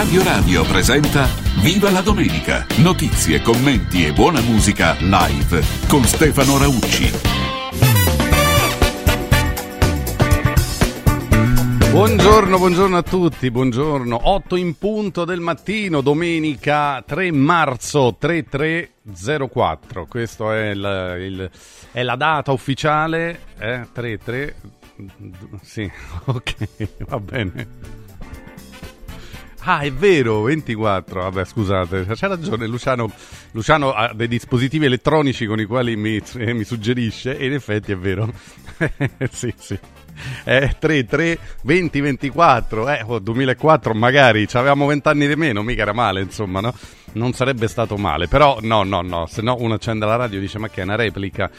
Radio Radio presenta Viva la domenica! Notizie, commenti e buona musica live con Stefano Raucci. Buongiorno, buongiorno a tutti, buongiorno. 8 in punto del mattino, domenica 3 marzo 3304. Questa è, è la data ufficiale. Eh? 33. Sì, ok, va bene. Ah, è vero, 24. Vabbè, scusate, c'ha ragione. Luciano, Luciano ha dei dispositivi elettronici con i quali mi, eh, mi suggerisce, e in effetti è vero. sì, sì. Eh, 3, 3, 20, 24. Eh, oh, 2004 magari, avevamo 20 anni di meno, mica era male, insomma, no? Non sarebbe stato male, però no, no, no, se no uno accende la radio e dice ma che è una replica.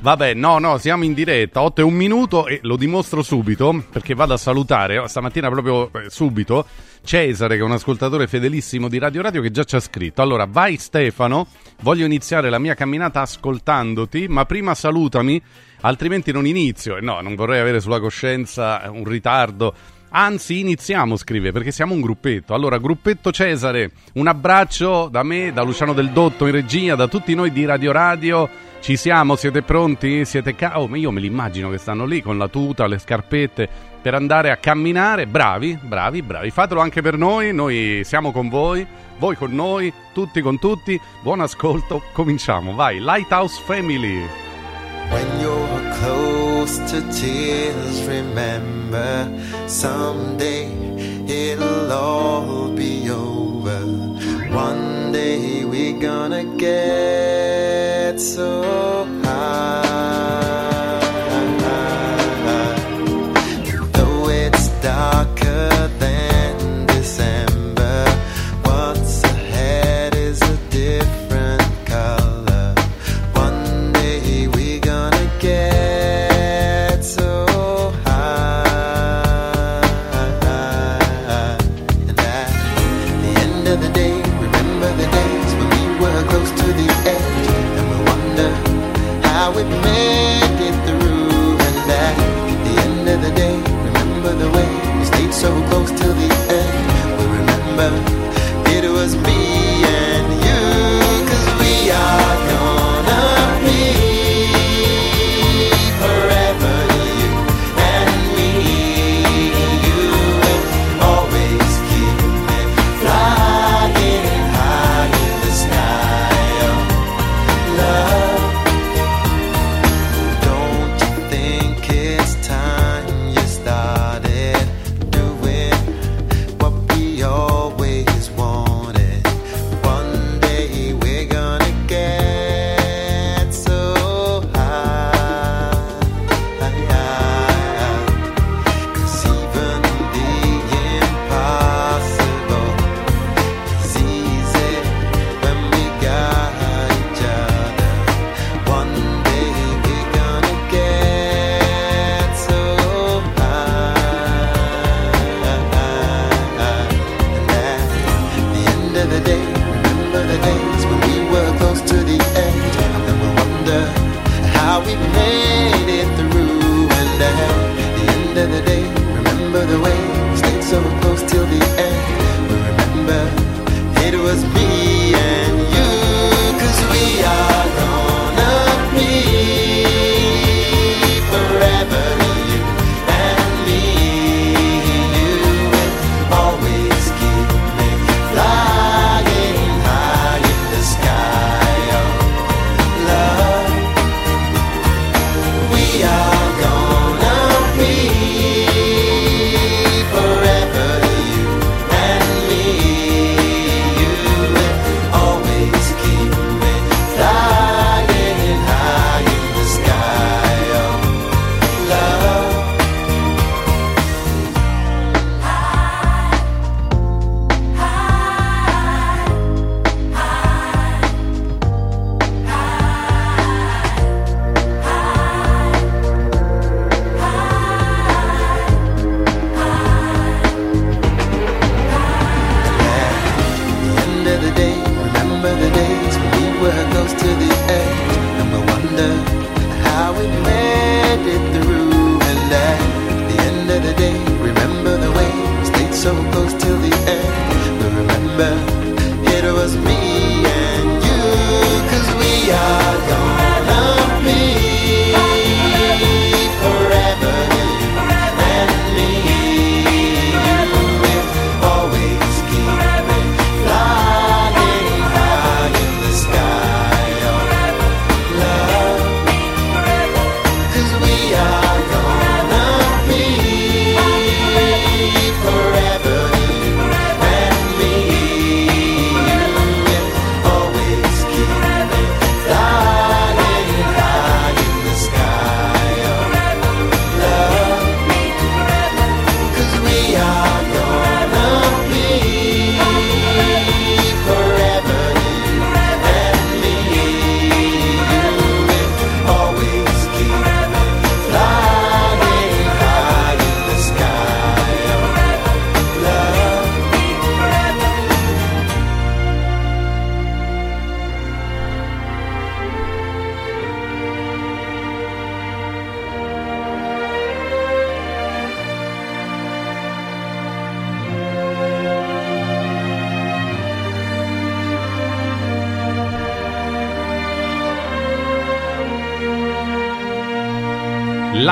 Vabbè, no, no, siamo in diretta, 8 e un minuto e lo dimostro subito perché vado a salutare stamattina proprio eh, subito Cesare che è un ascoltatore fedelissimo di Radio Radio che già ci ha scritto. Allora, vai Stefano, voglio iniziare la mia camminata ascoltandoti, ma prima salutami, altrimenti non inizio. E no, non vorrei avere sulla coscienza un ritardo. Anzi, iniziamo, scrive, perché siamo un gruppetto. Allora, gruppetto Cesare, un abbraccio da me, da Luciano Del Dotto in regia, da tutti noi di Radio Radio. Ci siamo? Siete pronti? Siete ca- oh, io me li immagino che stanno lì con la tuta, le scarpette per andare a camminare. Bravi, bravi, bravi. Fatelo anche per noi. Noi siamo con voi, voi con noi, tutti con tutti. Buon ascolto. Cominciamo. Vai, Lighthouse Family. When you're close to tears, remember someday it'll all be over. One day we're gonna get so high.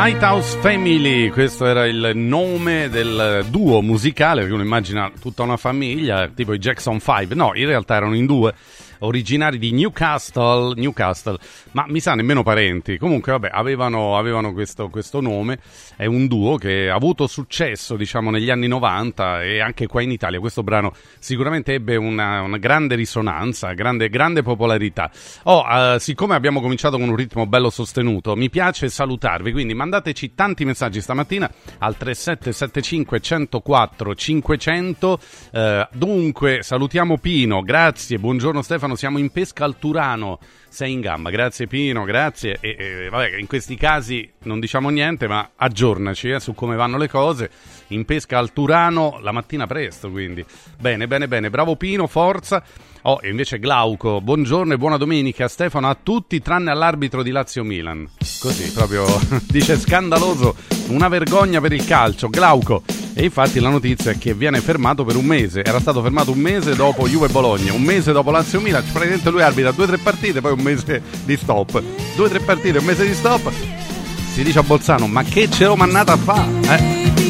Lighthouse Family, questo era il nome del duo musicale, perché uno immagina tutta una famiglia, tipo i Jackson 5, no, in realtà erano in due originari di Newcastle, Newcastle, ma mi sa nemmeno parenti. Comunque, vabbè, avevano, avevano questo, questo, nome. È un duo che ha avuto successo, diciamo, negli anni 90 e anche qua in Italia. Questo brano sicuramente ebbe una, una grande risonanza, grande, grande popolarità. Oh, uh, siccome abbiamo cominciato con un ritmo bello sostenuto, mi piace salutarvi, quindi mandateci tanti messaggi stamattina al 3775 104 500. Uh, dunque, salutiamo Pino, grazie, buongiorno Stefano siamo in pesca al Turano. Sei in gamba, grazie Pino, grazie. E, e vabbè, in questi casi non diciamo niente, ma aggiornaci eh, su come vanno le cose. In pesca al Turano la mattina presto, quindi. Bene, bene, bene. Bravo Pino, forza. Oh, e invece Glauco, buongiorno e buona domenica Stefano a tutti tranne all'arbitro di Lazio-Milan. Così, proprio, dice scandaloso, una vergogna per il calcio. Glauco, e infatti la notizia è che viene fermato per un mese. Era stato fermato un mese dopo Juve Bologna, un mese dopo Lazio Milan. Praticamente lui arbitra due o tre partite, poi un mese di stop. Due o tre partite, un mese di stop. Si dice a Bolzano, ma che ce l'ho mannata a fa? Eh?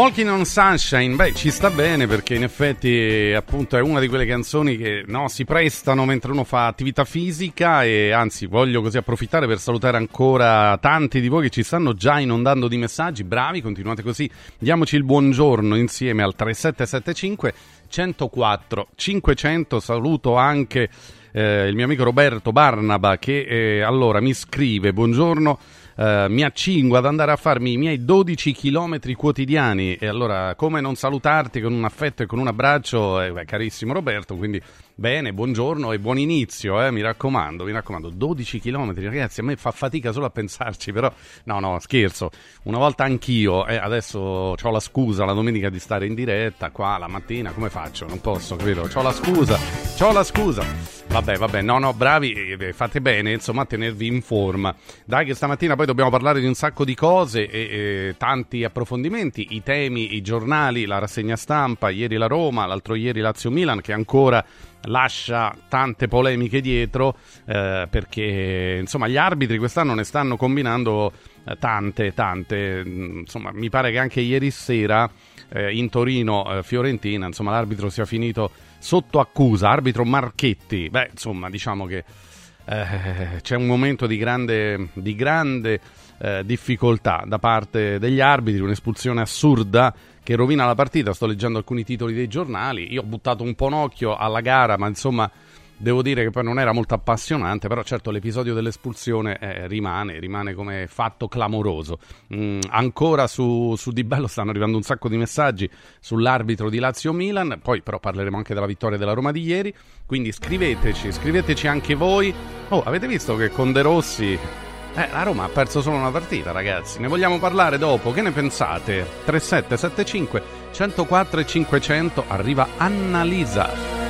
Walking on Sunshine, beh, ci sta bene perché in effetti appunto è una di quelle canzoni che no, si prestano mentre uno fa attività fisica e anzi voglio così approfittare per salutare ancora tanti di voi che ci stanno già inondando di messaggi, bravi, continuate così, diamoci il buongiorno insieme al 3775 104 500, saluto anche eh, il mio amico Roberto Barnaba che eh, allora mi scrive buongiorno Uh, mi accingo ad andare a farmi i miei 12 chilometri quotidiani. E allora come non salutarti con un affetto e con un abbraccio, eh, beh, carissimo Roberto, quindi bene, buongiorno e buon inizio, eh, mi raccomando, mi raccomando, 12 chilometri ragazzi, a me fa fatica solo a pensarci, però no, no, scherzo, una volta anch'io, eh, adesso ho la scusa la domenica di stare in diretta qua la mattina, come faccio? Non posso, credo, ho la scusa, ho la scusa. Vabbè, vabbè, no, no, bravi, eh, fate bene, insomma, a tenervi in forma. Dai che stamattina poi dobbiamo parlare di un sacco di cose e, e tanti approfondimenti, i temi, i giornali, la rassegna stampa, ieri la Roma, l'altro ieri Lazio-Milan che ancora lascia tante polemiche dietro eh, perché insomma gli arbitri quest'anno ne stanno combinando eh, tante, tante, mm, insomma mi pare che anche ieri sera eh, in Torino eh, Fiorentina insomma l'arbitro sia finito sotto accusa, arbitro Marchetti. Beh, insomma, diciamo che eh, c'è un momento di grande, di grande eh, difficoltà da parte degli arbitri, un'espulsione assurda che rovina la partita. Sto leggendo alcuni titoli dei giornali. Io ho buttato un po' un occhio alla gara, ma insomma Devo dire che poi non era molto appassionante, però certo l'episodio dell'espulsione eh, rimane, rimane come fatto clamoroso. Mm, ancora su, su Di Bello stanno arrivando un sacco di messaggi sull'arbitro di Lazio-Milan, poi però parleremo anche della vittoria della Roma di ieri, quindi scriveteci, scriveteci anche voi. Oh, avete visto che con De Rossi eh, la Roma ha perso solo una partita, ragazzi. Ne vogliamo parlare dopo. Che ne pensate? 3775 104 e 500 arriva Annalisa.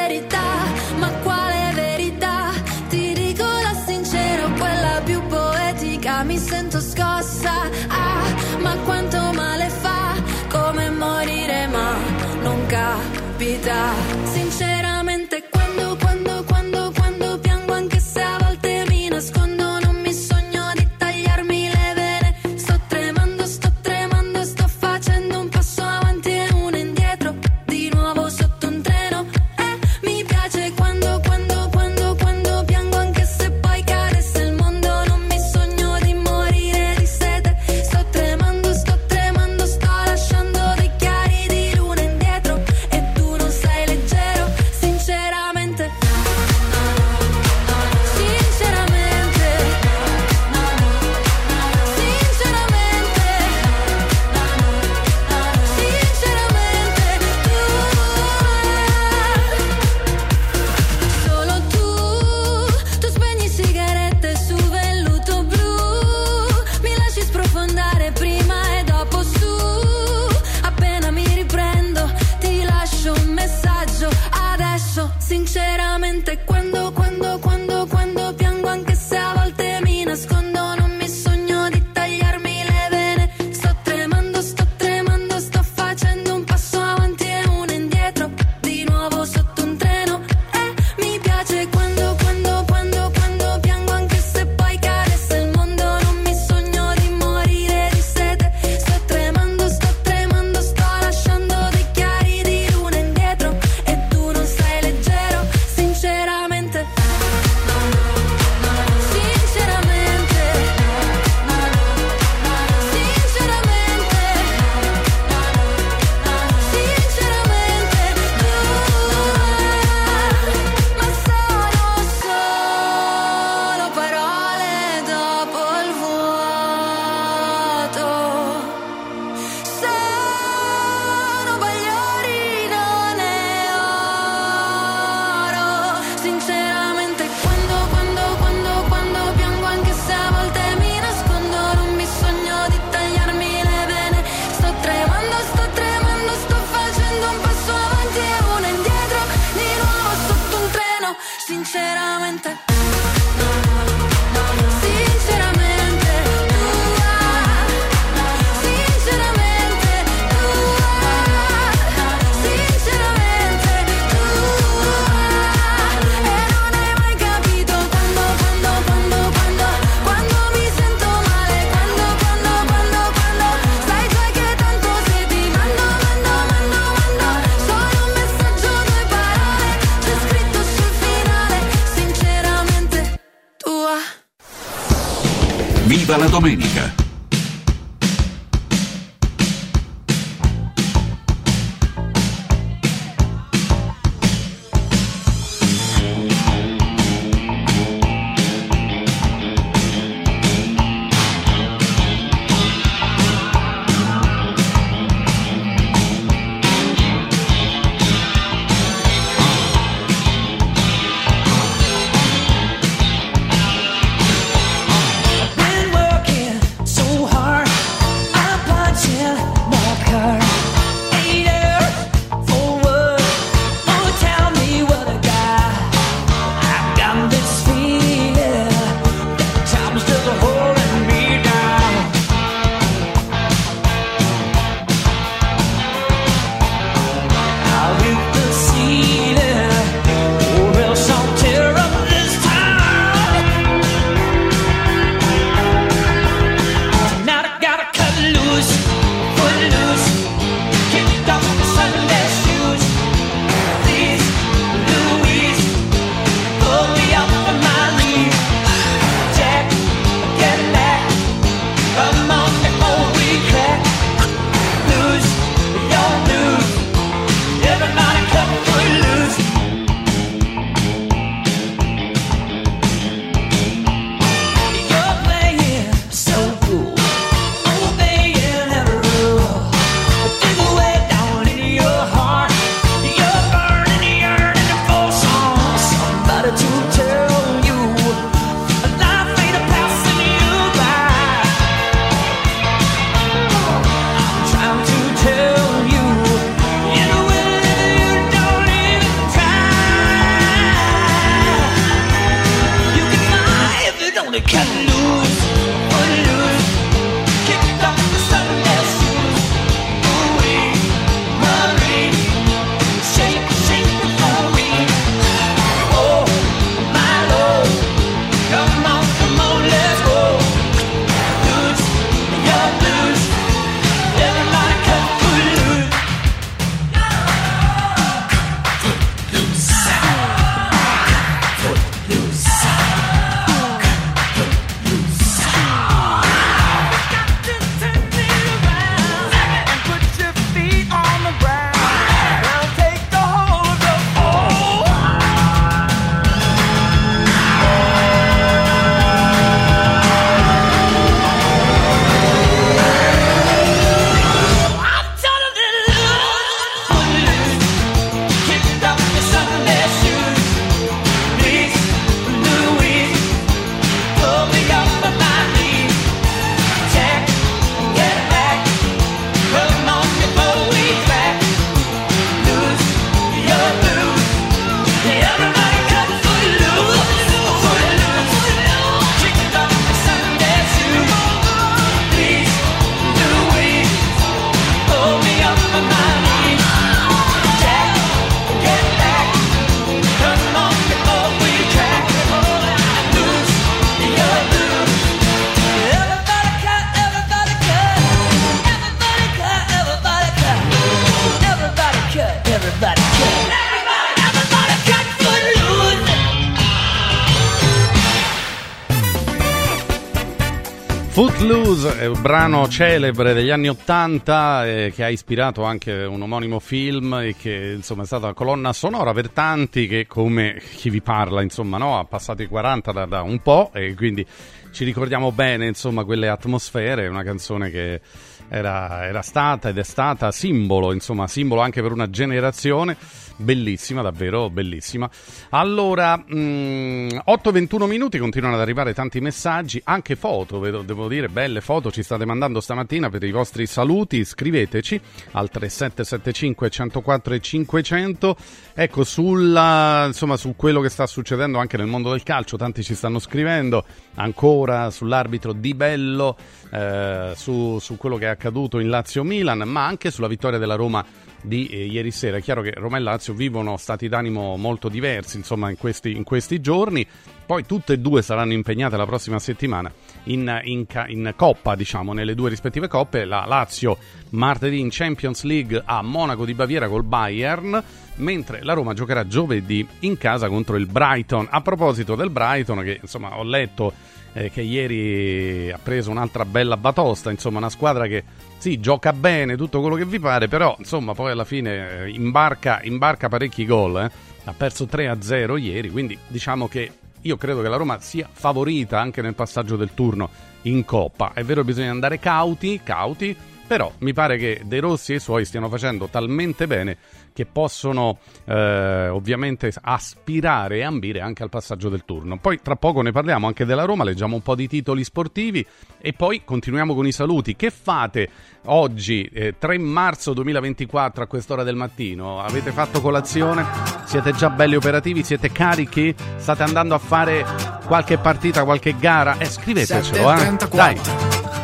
Footloose è un brano celebre degli anni Ottanta eh, che ha ispirato anche un omonimo film e che insomma è stata colonna sonora per tanti che come chi vi parla insomma no, ha passato i 40 da, da un po' e quindi ci ricordiamo bene insomma quelle atmosfere, una canzone che era, era stata ed è stata simbolo, insomma simbolo anche per una generazione bellissima, davvero bellissima. Allora, mh, 8-21 minuti, continuano ad arrivare tanti messaggi, anche foto, vedo- devo dire, belle foto ci state mandando stamattina per i vostri saluti, scriveteci al 3775 104 e 500. Ecco, sulla, insomma, su quello che sta succedendo anche nel mondo del calcio, tanti ci stanno scrivendo, ancora sull'arbitro Di Bello, eh, su, su quello che è accaduto in Lazio-Milan, ma anche sulla vittoria della Roma di eh, ieri sera. È chiaro che Roma e Lazio vivono stati d'animo molto diversi, insomma, in questi, in questi giorni. Poi tutte e due saranno impegnate la prossima settimana in, in in Coppa, diciamo, nelle due rispettive coppe. La Lazio martedì in Champions League a Monaco di Baviera col Bayern, mentre la Roma giocherà giovedì in casa contro il Brighton. A proposito del Brighton, che insomma ho letto eh, che ieri ha preso un'altra bella batosta, insomma una squadra che sì, gioca bene, tutto quello che vi pare, però insomma poi alla fine eh, imbarca, imbarca parecchi gol, eh. ha perso 3-0 ieri, quindi diciamo che io credo che la Roma sia favorita anche nel passaggio del turno in Coppa. È vero, bisogna andare cauti, cauti, però mi pare che De Rossi e i suoi stiano facendo talmente bene che possono eh, ovviamente aspirare e ambire anche al passaggio del turno. Poi tra poco ne parliamo anche della Roma, leggiamo un po' di titoli sportivi e poi continuiamo con i saluti. Che fate oggi, eh, 3 marzo 2024 a quest'ora del mattino? Avete fatto colazione? Siete già belli operativi? Siete carichi? State andando a fare qualche partita, qualche gara? Eh, scrivetecelo, eh. Dai.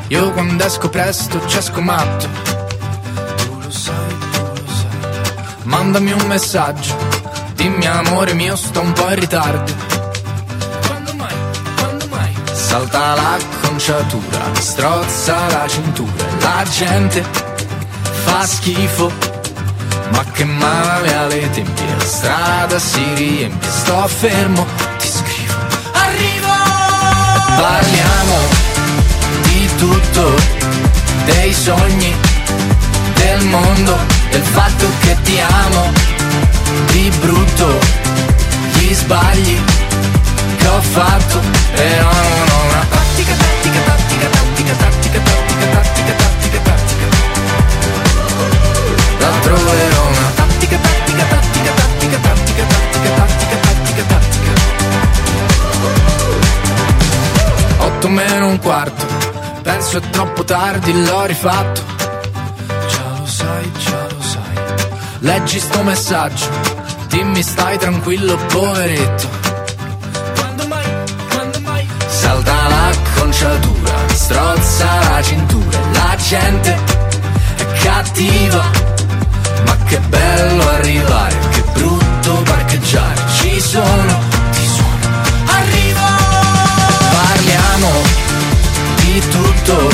Io quando esco presto ci esco matto. Mandami un messaggio. Dimmi amore mio, sto un po' in ritardo. Quando mai? Quando mai? Salta l'acconciatura, mi strozza la cintura. La gente fa schifo. Ma che male alle tempie, la strada si riempie. Sto fermo, ti scrivo. Arrivo! Parliamo di tutto, dei sogni, del mondo, del fatto che ti amo, di brutto, gli sbagli che ho fatto, però non ho una tattica, tattica, tattica, tattica, tattica, tattica, tattica, tattica, tattica. La troverò una tattica, tattica, tattica, tattica, tattica, tattica, tattica, tattica, tattica. 8 meno un quarto, penso è troppo tardi, l'ho rifatto. Già lo sai, già. Leggi sto messaggio, dimmi stai tranquillo, poveretto. Quando mai, quando mai? Salta l'acconciatura, mi strozza la cintura, la gente è cattiva. Ma che bello arrivare, che brutto parcheggiare, ci sono, ti suono, arrivo! Parliamo di tutto,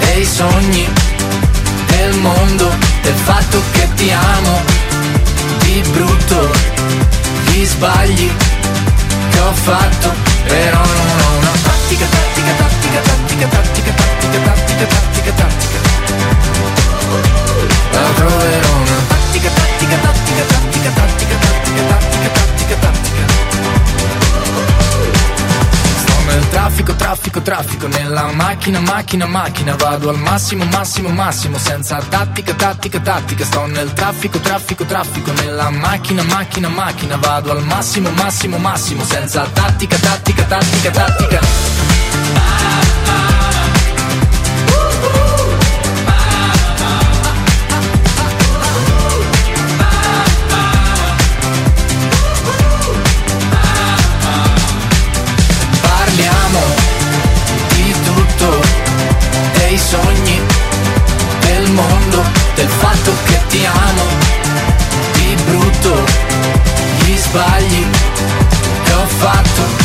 dei sogni, del mondo, del fatto che ti amo, di brutto, gli sbagli che ho fatto, però non ho una tattica, tattica, tattica, tattica, tattica, tattica, tattica, tattica, tattica. La troverò una tattica, tattica, tattica, tattica, tattica, tattica, tattica, tattica, tattica. Traffico, traffico, traffico, nella macchina, macchina, macchina, vado al massimo, massimo, massimo, senza tattica, tattica, tattica. Sto nel traffico, traffico, traffico, nella macchina, macchina, macchina, vado al massimo, massimo, massimo, senza tattica, tattica, tattica, tattica. Parliamo del fatto che ti amo, di brutto, gli sbagli che ho fatto,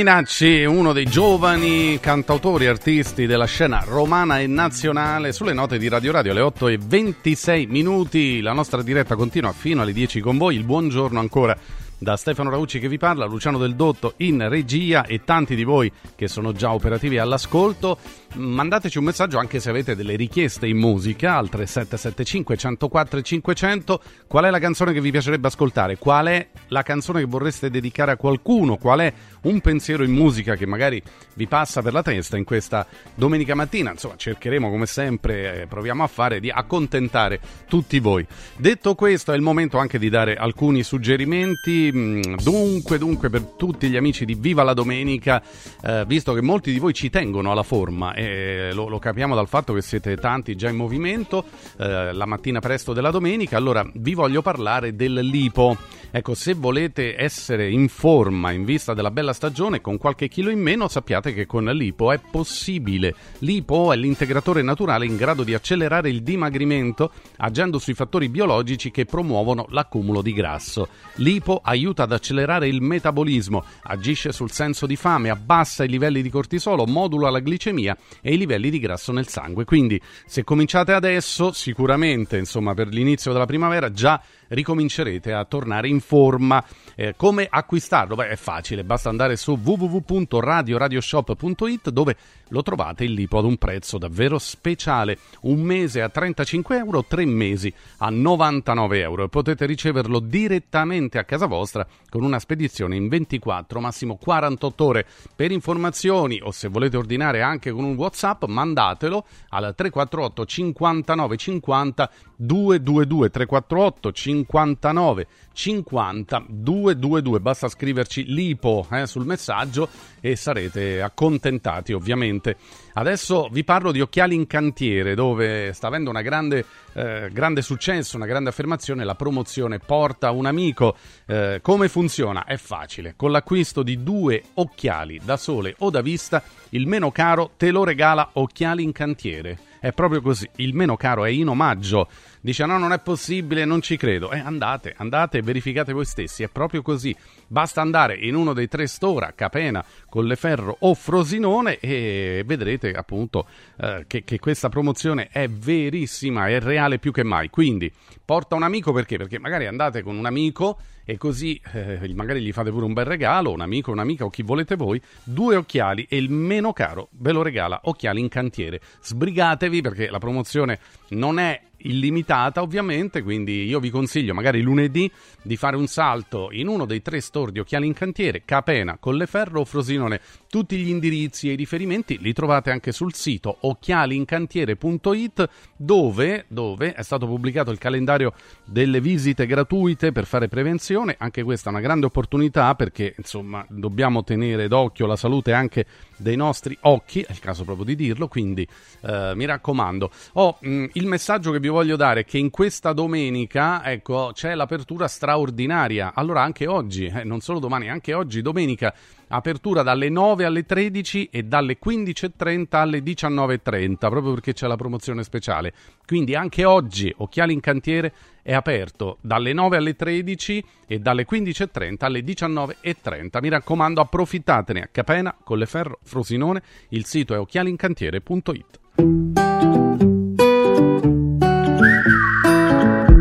Fulminacci, uno dei giovani cantautori e artisti della scena romana e nazionale, sulle note di Radio Radio alle 8 e 26 minuti. La nostra diretta continua fino alle 10 con voi. Il buongiorno ancora da Stefano Raucci che vi parla, Luciano Del Dotto in regia e tanti di voi che sono già operativi all'ascolto. Mandateci un messaggio anche se avete delle richieste in musica al 3775 104 e 500. Qual è la canzone che vi piacerebbe ascoltare? Qual è la canzone che vorreste dedicare a qualcuno? Qual è un pensiero in musica che magari vi passa per la testa in questa domenica mattina? Insomma, cercheremo come sempre, eh, proviamo a fare, di accontentare tutti voi. Detto questo, è il momento anche di dare alcuni suggerimenti. Mm, Dunque, dunque, per tutti gli amici di Viva la Domenica, eh, visto che molti di voi ci tengono alla forma e lo, lo capiamo dal fatto che siete tanti già in movimento eh, la mattina presto della domenica, allora vi voglio parlare del lipo. Ecco, se volete essere in forma in vista della bella stagione con qualche chilo in meno, sappiate che con l'Ipo è possibile. L'Ipo è l'integratore naturale in grado di accelerare il dimagrimento agendo sui fattori biologici che promuovono l'accumulo di grasso. L'Ipo aiuta ad accelerare il metabolismo, agisce sul senso di fame, abbassa i livelli di cortisolo, modula la glicemia e i livelli di grasso nel sangue. Quindi, se cominciate adesso, sicuramente, insomma, per l'inizio della primavera già ricomincerete a tornare in forma. Eh, come acquistarlo? Beh, è facile, basta andare su www.radioradioshop.it dove lo trovate il lipo ad un prezzo davvero speciale. Un mese a 35 euro, tre mesi a 99 euro e potete riceverlo direttamente a casa vostra con una spedizione in 24, massimo 48 ore. Per informazioni o se volete ordinare anche con un WhatsApp, mandatelo al 348 59 50 222 348 59 50 222 basta scriverci lipo eh, sul messaggio e sarete accontentati ovviamente. Adesso vi parlo di occhiali in cantiere dove sta avendo una grande, eh, grande successo una grande affermazione. La promozione porta un amico. Eh, come funziona? è facile. Con l'acquisto di due occhiali da sole o da vista il meno caro te lo regala occhiali in cantiere. È proprio così, il meno caro è in omaggio. Dice no, non è possibile, non ci credo. Eh, andate, andate e verificate voi stessi, è proprio così. Basta andare in uno dei tre store Capena, Colleferro o Frosinone e vedrete appunto eh, che, che questa promozione è verissima, è reale più che mai. Quindi porta un amico perché? Perché magari andate con un amico e così eh, magari gli fate pure un bel regalo, un amico, un'amica o chi volete voi, due occhiali e il meno caro ve lo regala Occhiali in Cantiere. Sbrigatevi perché la promozione non è illimitata ovviamente, quindi io vi consiglio magari lunedì di fare un salto in uno dei tre store di Occhiali in Cantiere, Capena, Colleferro o Frosinone. Tutti gli indirizzi e i riferimenti li trovate anche sul sito occhialincantiere.it dove, dove è stato pubblicato il calendario delle visite gratuite per fare prevenzione. Anche questa è una grande opportunità perché insomma dobbiamo tenere d'occhio la salute anche dei nostri occhi, è il caso proprio di dirlo, quindi eh, mi raccomando. Oh, mh, il messaggio che vi voglio dare è che in questa domenica, ecco, c'è l'apertura straordinaria. Allora anche oggi, eh, non solo domani, anche oggi domenica apertura dalle 9 alle 13 e dalle 15.30 alle 19.30, proprio perché c'è la promozione speciale. Quindi anche oggi Occhiali in Cantiere è aperto dalle 9 alle 13 e dalle 15.30 alle 19.30. Mi raccomando, approfittatene a Capena, Colleferro, Frosinone. Il sito è occhialincantiere.it.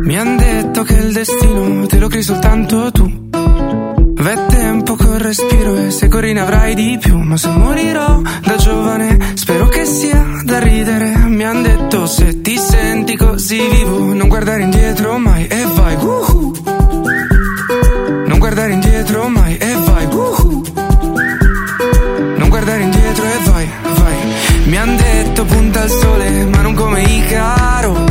Mi han detto che il destino te lo crei soltanto tu. V'è tempo col respiro e se corri ne avrai di più. Ma se morirò da giovane, spero che sia da ridere. Mi han detto se ti senti così vivo, non guardare indietro mai e vai. Woohoo. Non guardare indietro mai e vai. Woohoo. Non guardare indietro e vai, vai. Mi han detto punta al sole, ma non come Icaro.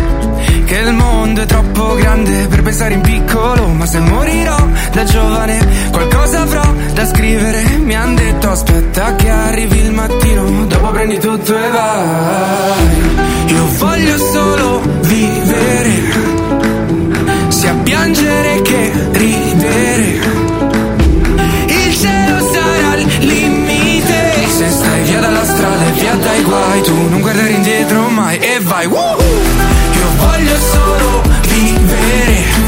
Che il mondo è troppo grande pensare in piccolo. Ma se morirò da giovane, qualcosa avrò da scrivere. Mi han detto aspetta che arrivi il mattino, dopo prendi tutto e vai. Io voglio solo vivere, sia piangere che ridere. Il cielo sarà il limite Se stai via dalla strada e via dai guai Tu non guardare indietro mai e vai Woohoo! Io voglio solo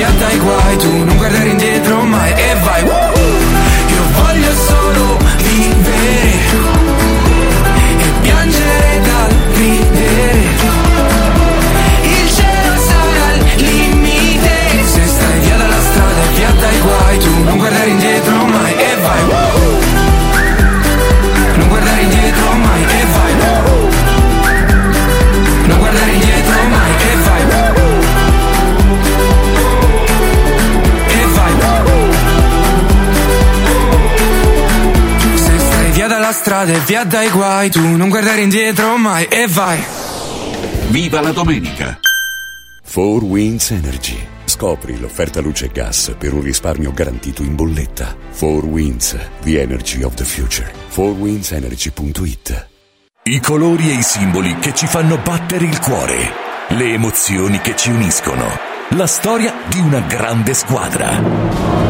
via dai guai Tu non guardare indietro strada e via dai guai Tu non guardare indietro mai e vai Viva la domenica! 4 Winds Energy. Scopri l'offerta luce e gas per un risparmio garantito in bolletta. 4 Winds, the energy of the future. 4windsenergy.it I colori e i simboli che ci fanno battere il cuore, le emozioni che ci uniscono, la storia di una grande squadra.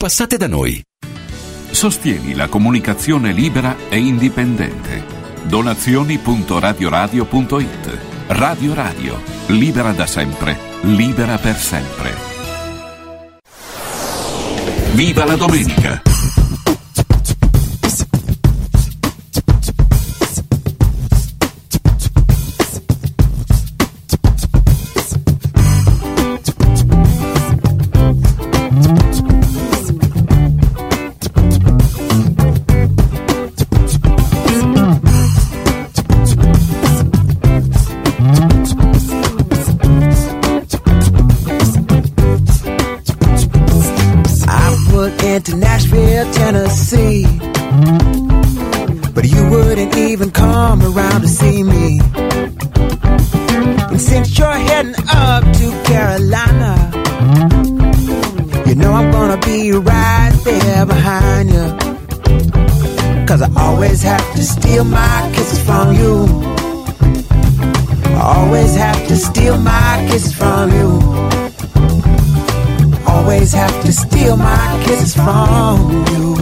Passate da noi. Sostieni la comunicazione libera e indipendente. Donazioni.radioradio.it Radio Radio, libera da sempre, libera per sempre. Viva la domenica! Tennessee. But you wouldn't even come around to see me. And since you're heading up to Carolina, you know I'm gonna be right there behind you. Cause I always have to steal my kisses from you. I always have to steal my kisses from you. Always have to steal my kisses from you.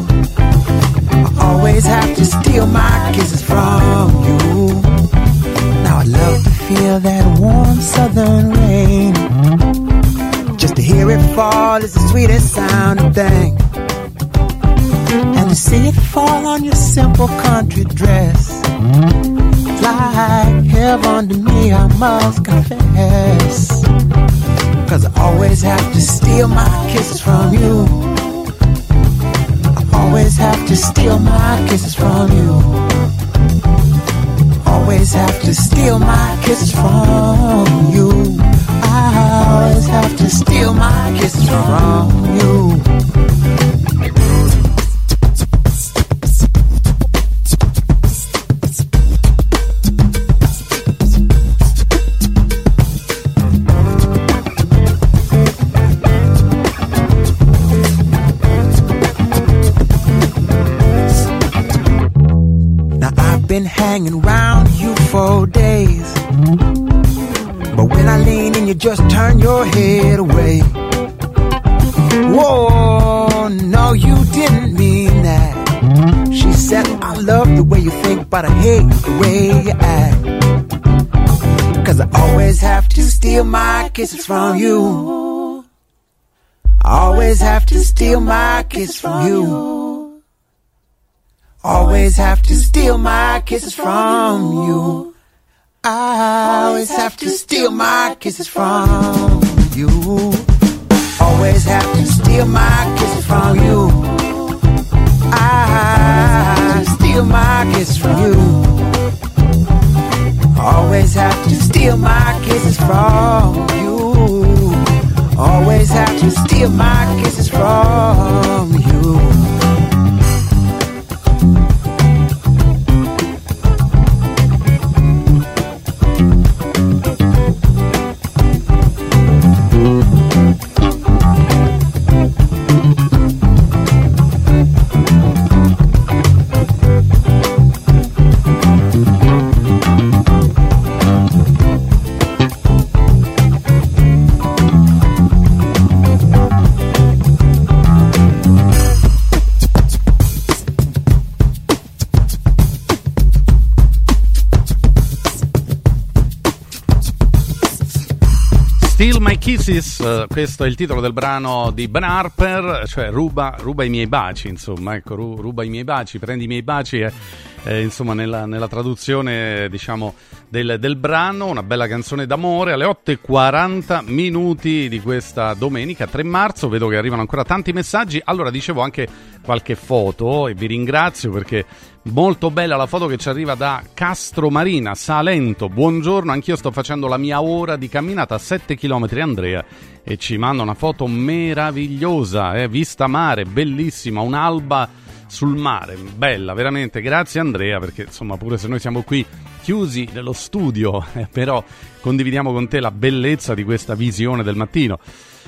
I always have to steal my kisses from you. Now I'd love to feel that warm southern rain. Just to hear it fall is the sweetest sounding thing. And to see it fall on your simple country dress. It's like heaven to me, I must confess. Cause I always have to steal my kisses from you. I always have to steal my kisses from you. Always have to steal my kisses from you. I always have to steal my kisses from you. Been hanging round you for days. But when I lean in, you just turn your head away. Whoa, no, you didn't mean that. She said, I love the way you think, but I hate the way you act. Cause I always have to steal my kisses from you. I always have to steal my kisses from you. Always have to steal my kisses from you. I always have to steal my kisses from you. Always have to steal my kisses from you. I steal my kisses from you. Always have to steal my kisses from you. Always have to steal my kisses from you. Kisses, eh, questo è il titolo del brano di Ben Harper, cioè ruba, ruba i miei baci, insomma, ecco, ru- ruba i miei baci, prendi i miei baci, eh, eh, insomma, nella, nella traduzione, diciamo, del, del brano, una bella canzone d'amore, alle 8.40 minuti di questa domenica, 3 marzo, vedo che arrivano ancora tanti messaggi, allora dicevo anche qualche foto e vi ringrazio perché molto bella la foto che ci arriva da Castro Marina, Salento. Buongiorno, anch'io sto facendo la mia ora di camminata a 7 km Andrea e ci manda una foto meravigliosa, eh, vista mare, bellissima, un'alba sul mare, bella, veramente. Grazie Andrea perché insomma pure se noi siamo qui chiusi nello studio, eh, però condividiamo con te la bellezza di questa visione del mattino.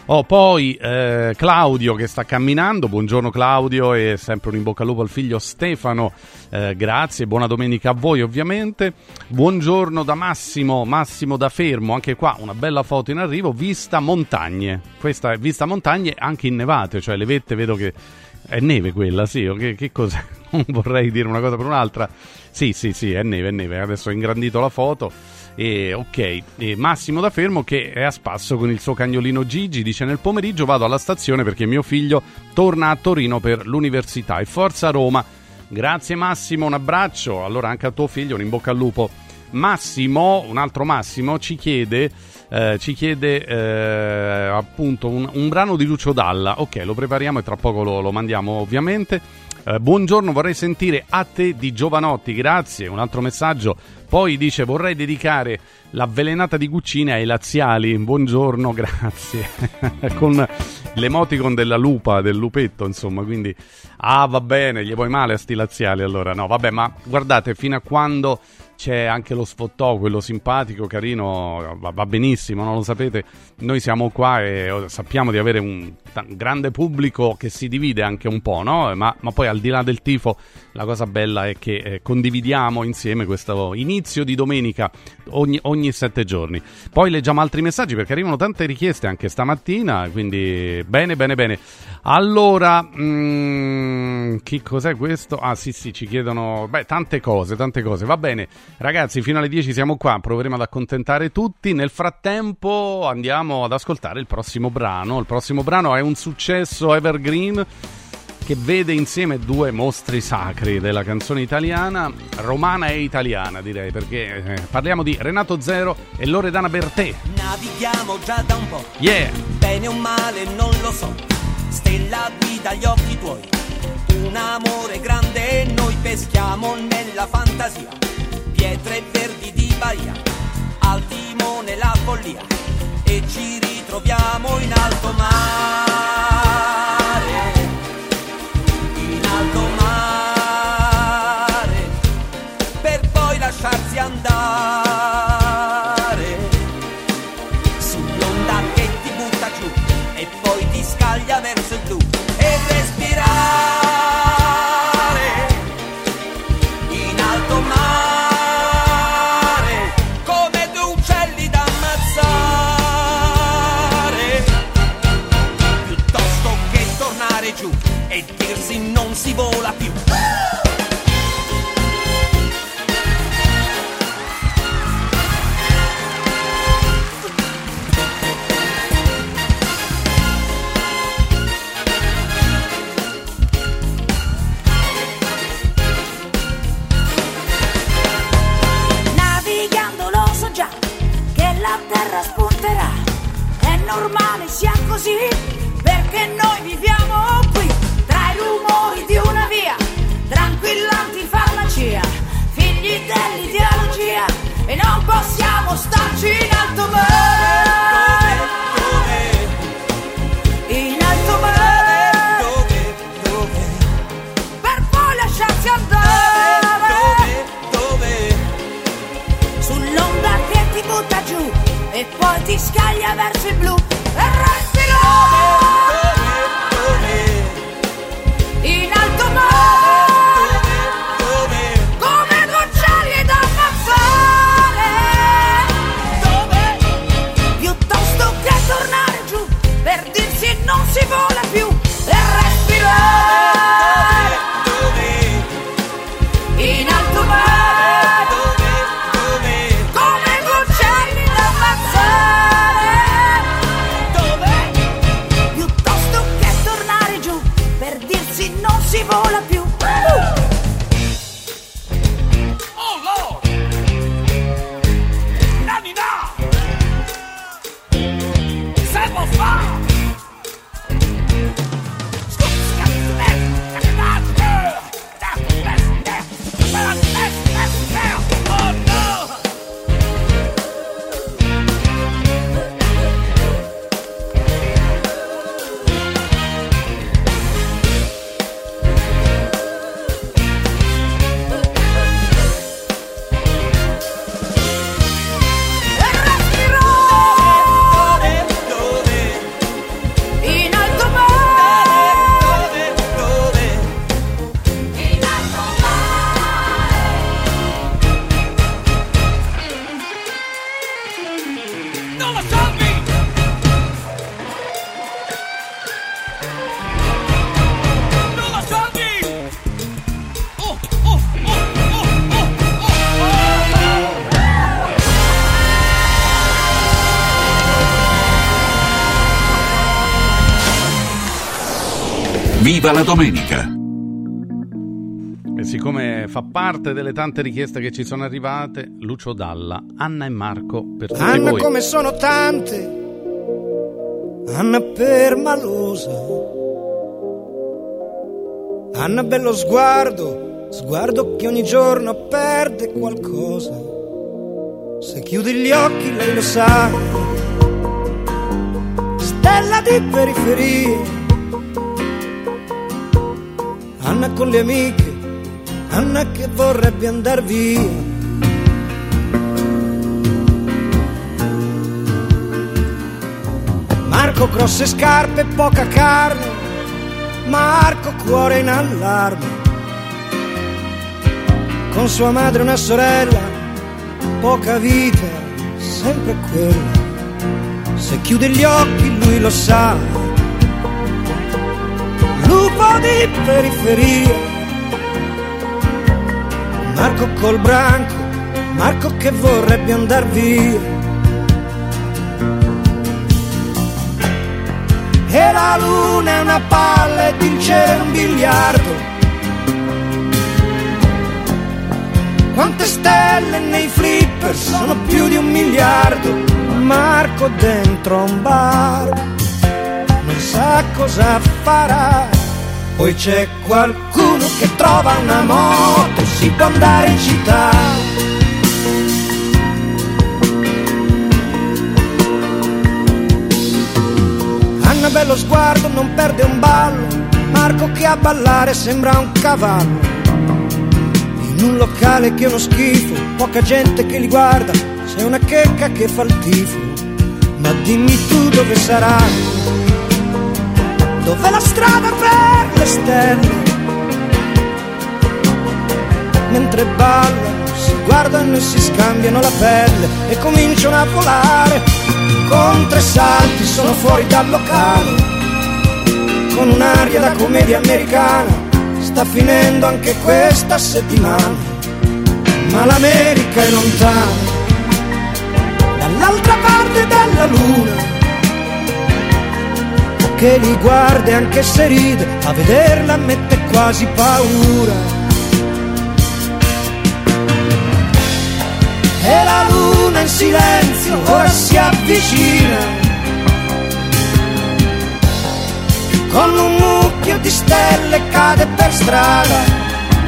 Oh, poi eh, Claudio che sta camminando, buongiorno Claudio e sempre un in bocca al lupo al figlio Stefano, eh, grazie, buona domenica a voi ovviamente. Buongiorno da Massimo, Massimo da Fermo, anche qua una bella foto in arrivo, vista montagne, questa è vista montagne anche innevate, cioè le vette vedo che è neve quella, sì, che, che cos'è? Non vorrei dire una cosa per un'altra. Sì, sì, sì, è neve, è neve, adesso ho ingrandito la foto. E, ok, e Massimo da Fermo che è a spasso con il suo cagnolino Gigi, dice nel pomeriggio vado alla stazione perché mio figlio torna a Torino per l'università e forza Roma. Grazie Massimo, un abbraccio, allora anche a tuo figlio un in bocca al lupo. Massimo, un altro Massimo, ci chiede, eh, ci chiede eh, appunto un, un brano di Lucio Dalla. Ok, lo prepariamo e tra poco lo, lo mandiamo ovviamente. Eh, buongiorno, vorrei sentire a te di Giovanotti, grazie. Un altro messaggio. Poi dice vorrei dedicare l'avvelenata di cucina ai laziali. Buongiorno, grazie. Con l'emoticon della lupa, del lupetto, insomma, quindi ah, va bene, gli vuoi male a sti laziali allora. No, vabbè, ma guardate, fino a quando c'è anche lo sfottò, quello simpatico, carino, va, va benissimo, non lo sapete. Noi siamo qua e oh, sappiamo di avere un ta- grande pubblico che si divide anche un po', no? Ma, ma poi al di là del tifo, la cosa bella è che eh, condividiamo insieme questo inizio di domenica ogni, ogni sette giorni. Poi leggiamo altri messaggi perché arrivano tante richieste anche stamattina, quindi bene, bene, bene. Allora, mm, chi cos'è questo? Ah sì sì, ci chiedono beh, tante cose, tante cose. Va bene, ragazzi, fino alle 10 siamo qua, proveremo ad accontentare tutti. Nel frattempo andiamo ad ascoltare il prossimo brano. Il prossimo brano è un successo evergreen che vede insieme due mostri sacri della canzone italiana, romana e italiana direi, perché eh, parliamo di Renato Zero e Loredana Bertè. Navighiamo già da un po'. Yeah! Bene o male non lo so. Stella guida gli occhi tuoi. Un amore grande e noi peschiamo nella fantasia. Pietre verdi di Bahia. Al timone la follia. E ci ritroviamo in alto mare. Viva la domenica! E siccome fa parte delle tante richieste che ci sono arrivate, Lucio Dalla, Anna e Marco per tutti Anna voi. come sono tante, Anna permalosa, Anna bello sguardo, sguardo che ogni giorno perde qualcosa. Se chiudi gli occhi lei lo sa, sta bella di periferia. Anna con le amiche, Anna che vorrebbe andar via. Marco grosse scarpe, poca carne, Marco cuore in allarme. Con sua madre una sorella, poca vita, sempre quella. Se chiude gli occhi lui lo sa. Lupo di periferia. Marco col branco, Marco che vorrebbe andar via. E la luna è una palla ed il cielo è un biliardo. Quante stelle nei flipper sono più di un miliardo. Marco dentro un bar non sa cosa farà. Poi c'è qualcuno che trova una moto, si può andare in città. Anna bello sguardo, non perde un ballo. Marco che a ballare sembra un cavallo. In un locale che è uno schifo, poca gente che li guarda, c'è una checca che fa il tifo. Ma dimmi tu dove sarà? Dov'è la strada per le stelle? Mentre ballano, si guardano e si scambiano la pelle e cominciano a volare. Con tre salti sono fuori dal locale, con un'aria da commedia americana. Sta finendo anche questa settimana, ma l'America è lontana, dall'altra parte della luna che li guarda e anche se ride, a vederla mette quasi paura. E la luna in silenzio ora si avvicina, con un mucchio di stelle cade per strada,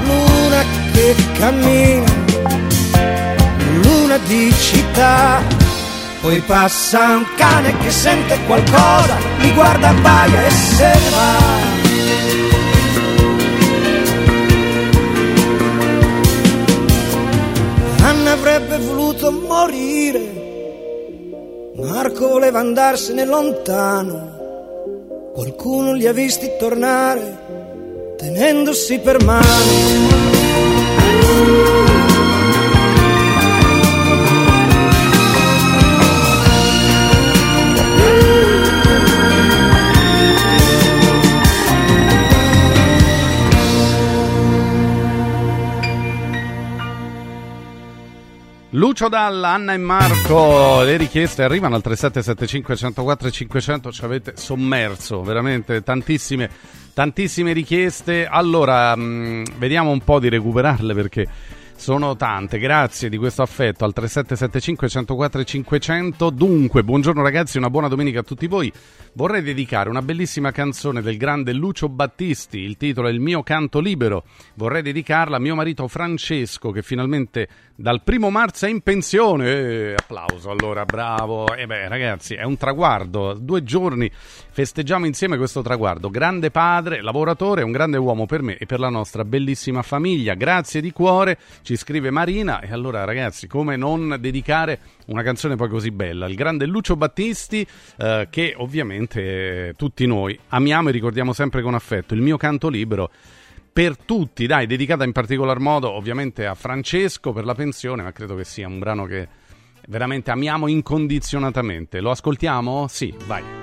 luna che cammina, luna di città. Poi passa un cane che sente qualcosa, mi guarda, abbaia e se ne va. Anna avrebbe voluto morire, Marco voleva andarsene lontano. Qualcuno li ha visti tornare, tenendosi per mano. Lucio Dalla, Anna e Marco, le richieste arrivano al 3775 104 500, ci avete sommerso veramente tantissime, tantissime richieste. Allora, mh, vediamo un po' di recuperarle perché sono tante. Grazie di questo affetto al 3775 104 500. Dunque, buongiorno ragazzi, una buona domenica a tutti voi. Vorrei dedicare una bellissima canzone del grande Lucio Battisti, il titolo è Il mio canto libero. Vorrei dedicarla a mio marito Francesco che finalmente dal primo marzo è in pensione. Eh, applauso, allora, bravo. E beh, ragazzi, è un traguardo. Due giorni festeggiamo insieme questo traguardo. Grande padre, lavoratore, un grande uomo per me e per la nostra bellissima famiglia. Grazie di cuore, ci scrive Marina. E allora, ragazzi, come non dedicare una canzone poi così bella? Il grande Lucio Battisti, eh, che ovviamente eh, tutti noi amiamo e ricordiamo sempre con affetto. Il mio canto libero per tutti, dai, dedicata in particolar modo ovviamente a Francesco per la pensione, ma credo che sia un brano che veramente amiamo incondizionatamente. Lo ascoltiamo? Sì, vai.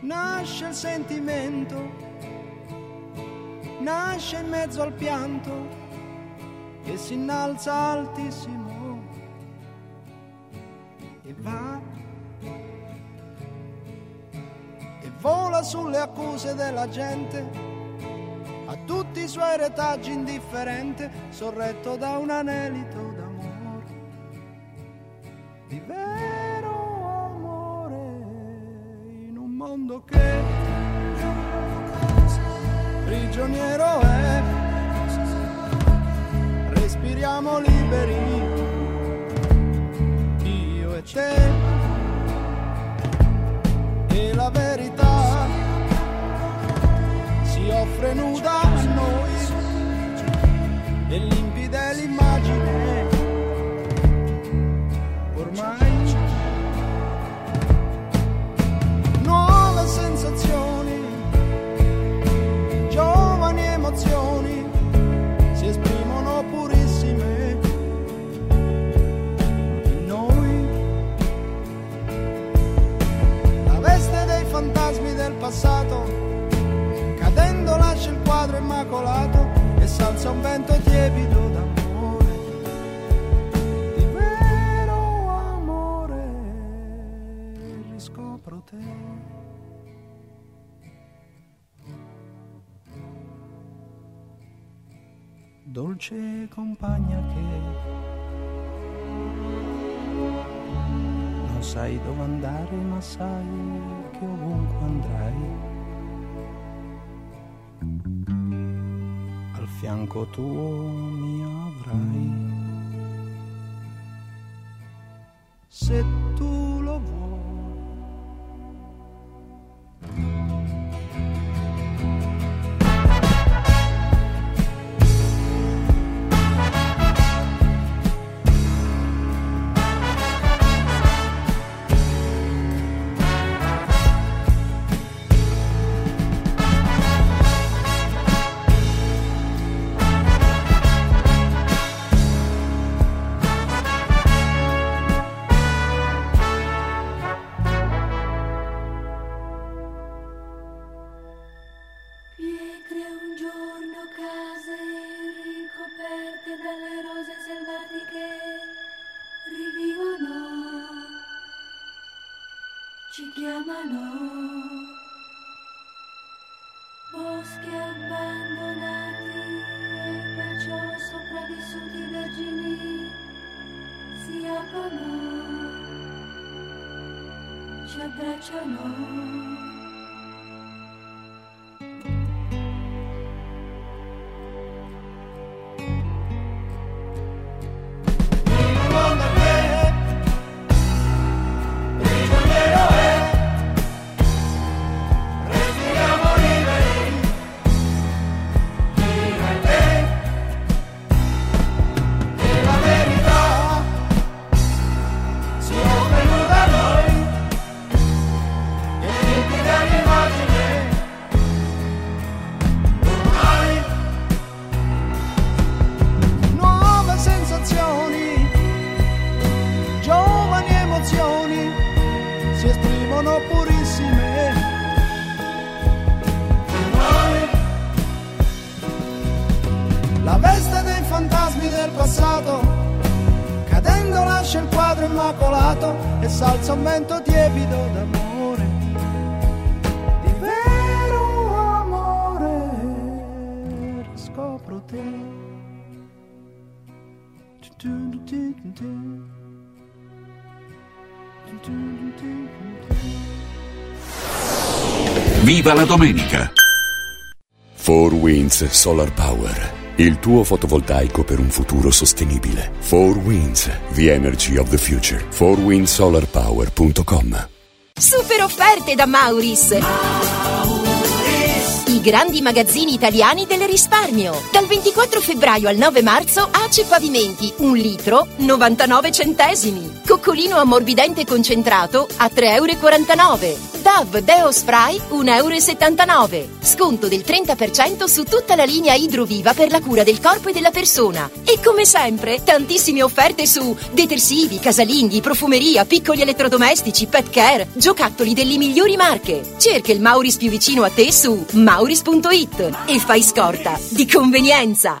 nasce il sentimento, nasce in mezzo al pianto. Che si innalza altissimo. E va. E vola sulle accuse della gente. A tutti i suoi retaggi indifferente sorretto da un anelito d'amore. Di mondo che prigioniero è. Respiriamo liberi io e te. E la verità si offre nuda sensazioni giovani emozioni si esprimono purissime. In noi la veste dei fantasmi del passato cadendo lascia il quadro immacolato e salza un vento tiepido amore riscopro te dolce compagna che non sai dove andare ma sai che ovunque andrai al fianco tuo mi avrai. Se tu lo vuoi. Viva la domenica! 4 Winds Solar Power. Il tuo fotovoltaico per un futuro sostenibile. 4 Winds, the energy of the future. 4windsolarpower.com Super offerte da Mauris! I grandi magazzini italiani del risparmio. Dal 24 febbraio al 9 marzo ACE Pavimenti 1 litro 99 centesimi. Coccolino ammorbidente concentrato a 3,49 euro. DAV Deo Spray 1,79 euro. Sconto del 30% su tutta la linea Idroviva per la cura del corpo e della persona. E come sempre, tantissime offerte su detersivi, casalinghi, profumeria, piccoli elettrodomestici, pet care, giocattoli delle migliori marche. Cerca il Mauris più vicino a te su mauris.it e fai scorta di convenienza.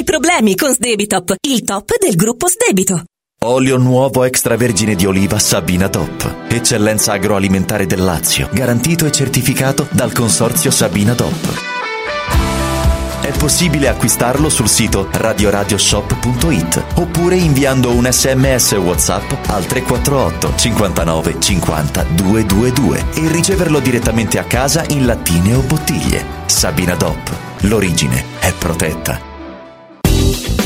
Dai problemi con Sdebitop, il top del gruppo Sdebito. Olio nuovo extravergine di oliva Sabina Top. Eccellenza agroalimentare del Lazio, garantito e certificato dal consorzio Sabina Top. È possibile acquistarlo sul sito radioradioshop.it oppure inviando un sms WhatsApp al 348 59 50 222 e riceverlo direttamente a casa in lattine o bottiglie. Sabina Dop. L'origine è protetta.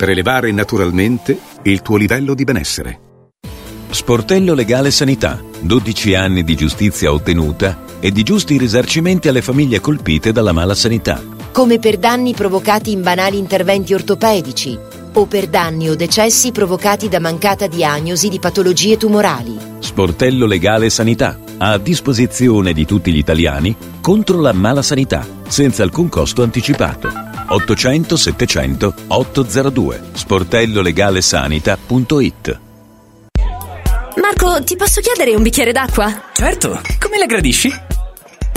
per elevare naturalmente il tuo livello di benessere. Sportello Legale Sanità. 12 anni di giustizia ottenuta e di giusti risarcimenti alle famiglie colpite dalla mala sanità. Come per danni provocati in banali interventi ortopedici o per danni o decessi provocati da mancata diagnosi di patologie tumorali. Sportello Legale Sanità. A disposizione di tutti gli italiani contro la mala sanità, senza alcun costo anticipato. 800 700 802 sportellolegalesanita.it Marco, ti posso chiedere un bicchiere d'acqua? Certo, come la gradisci?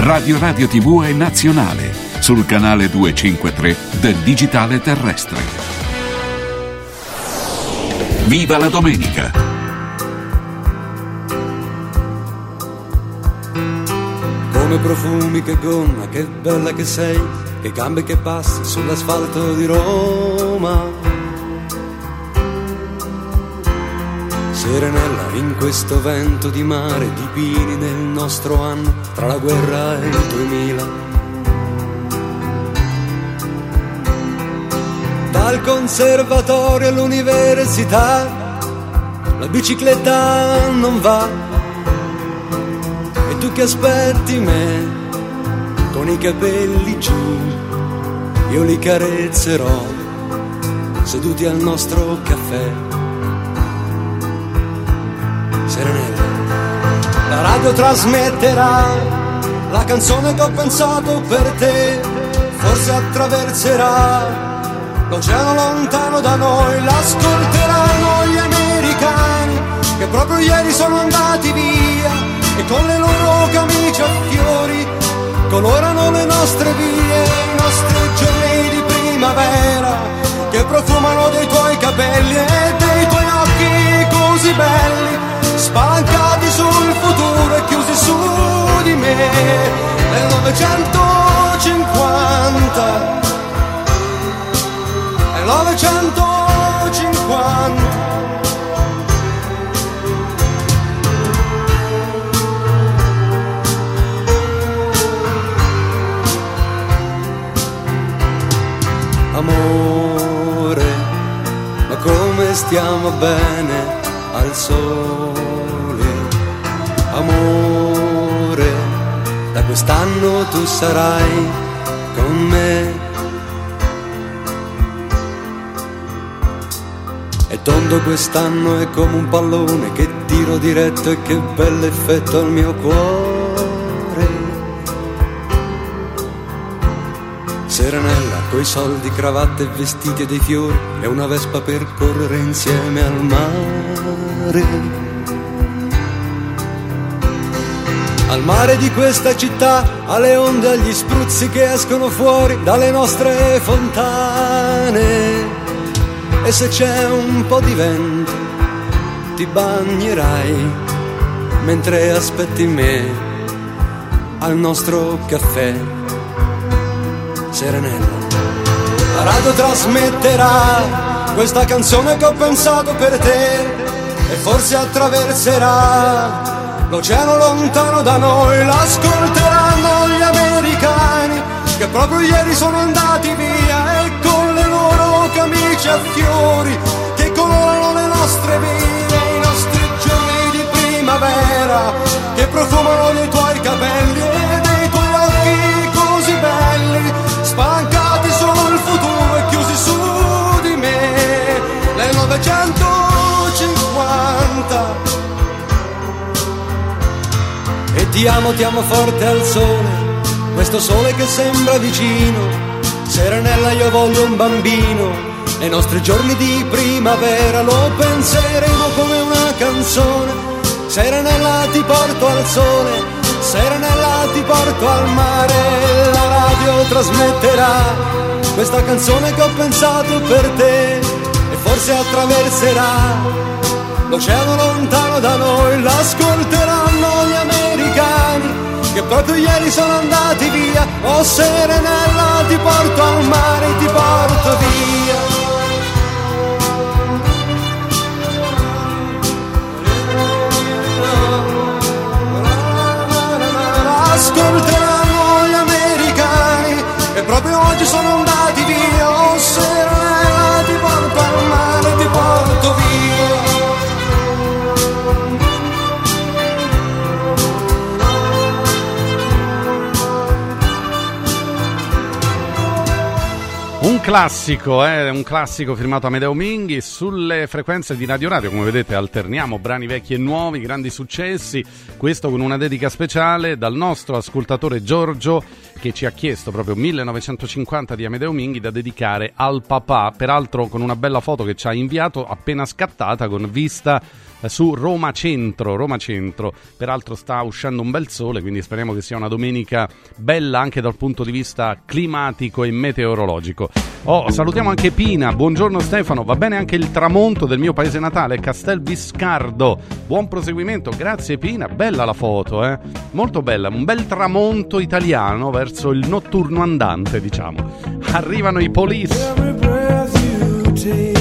Radio Radio TV è nazionale sul canale 253 del digitale terrestre. Viva la domenica! Come profumi, che gonna, che bella che sei, che gambe che passi sull'asfalto di Roma. Serenella in questo vento di mare di pini nel nostro anno tra la guerra e il 2000. Dal conservatorio all'università la bicicletta non va. E tu che aspetti me con i capelli giù, io li carezzerò seduti al nostro caffè. Serenella. La radio trasmetterà la canzone che ho pensato per te, forse attraverserà l'oceano lontano da noi, l'ascolteranno gli americani che proprio ieri sono andati via. E con le loro camicie a fiori colorano le nostre vie, i nostri giorni di primavera che profumano dei tuoi capelli e dei tuoi occhi così belli, spalancati sul futuro e chiusi su di me nel 950. Nel 950. Amore, ma come stiamo bene al sole? Amore, da quest'anno tu sarai con me. E tondo quest'anno è come un pallone che tiro diretto e che bell'effetto al mio cuore. Serenella, coi soldi, cravatte e vestiti dei fiori e una vespa per correre insieme al mare. Al mare di questa città, alle onde, agli spruzzi che escono fuori dalle nostre fontane. E se c'è un po' di vento, ti bagnerai mentre aspetti me al nostro caffè. Serenella. La radio trasmetterà questa canzone che ho pensato per te e forse attraverserà l'oceano lontano da noi, l'ascolteranno gli americani che proprio ieri sono andati via e con le loro camicie a fiori che colorano le nostre vie, i nostri giorni di primavera che profumano dei tuoi capelli ti amo, ti amo forte al sole questo sole che sembra vicino. Serenella io voglio un bambino nei nostri giorni di primavera lo penseremo come una canzone. Serenella ti porto al sole Serenella ti porto al mare, la radio trasmetterà questa canzone che ho pensato per te e forse attraverserà l'oceano lontano da noi, l'ascolteranno gli americani che proprio ieri sono andati via. Oh Serenella ti porto al mare, classico, eh, un classico firmato Amedeo Minghi sulle frequenze di Radio Radio, come vedete alterniamo brani vecchi e nuovi, grandi successi, questo con una dedica speciale dal nostro ascoltatore Giorgio che ci ha chiesto proprio 1950 di Amedeo Minghi da dedicare al papà, peraltro con una bella foto che ci ha inviato appena scattata con vista eh, su Roma Centro, Roma Centro. Peraltro sta uscendo un bel sole, quindi speriamo che sia una domenica bella anche dal punto di vista climatico e meteorologico. Oh, salutiamo anche Pina. Buongiorno Stefano. Va bene anche il tramonto del mio paese natale, Castel Viscardo. Buon proseguimento. Grazie Pina. Bella la foto, eh. Molto bella, un bel tramonto italiano verso il notturno andante, diciamo. Arrivano i police.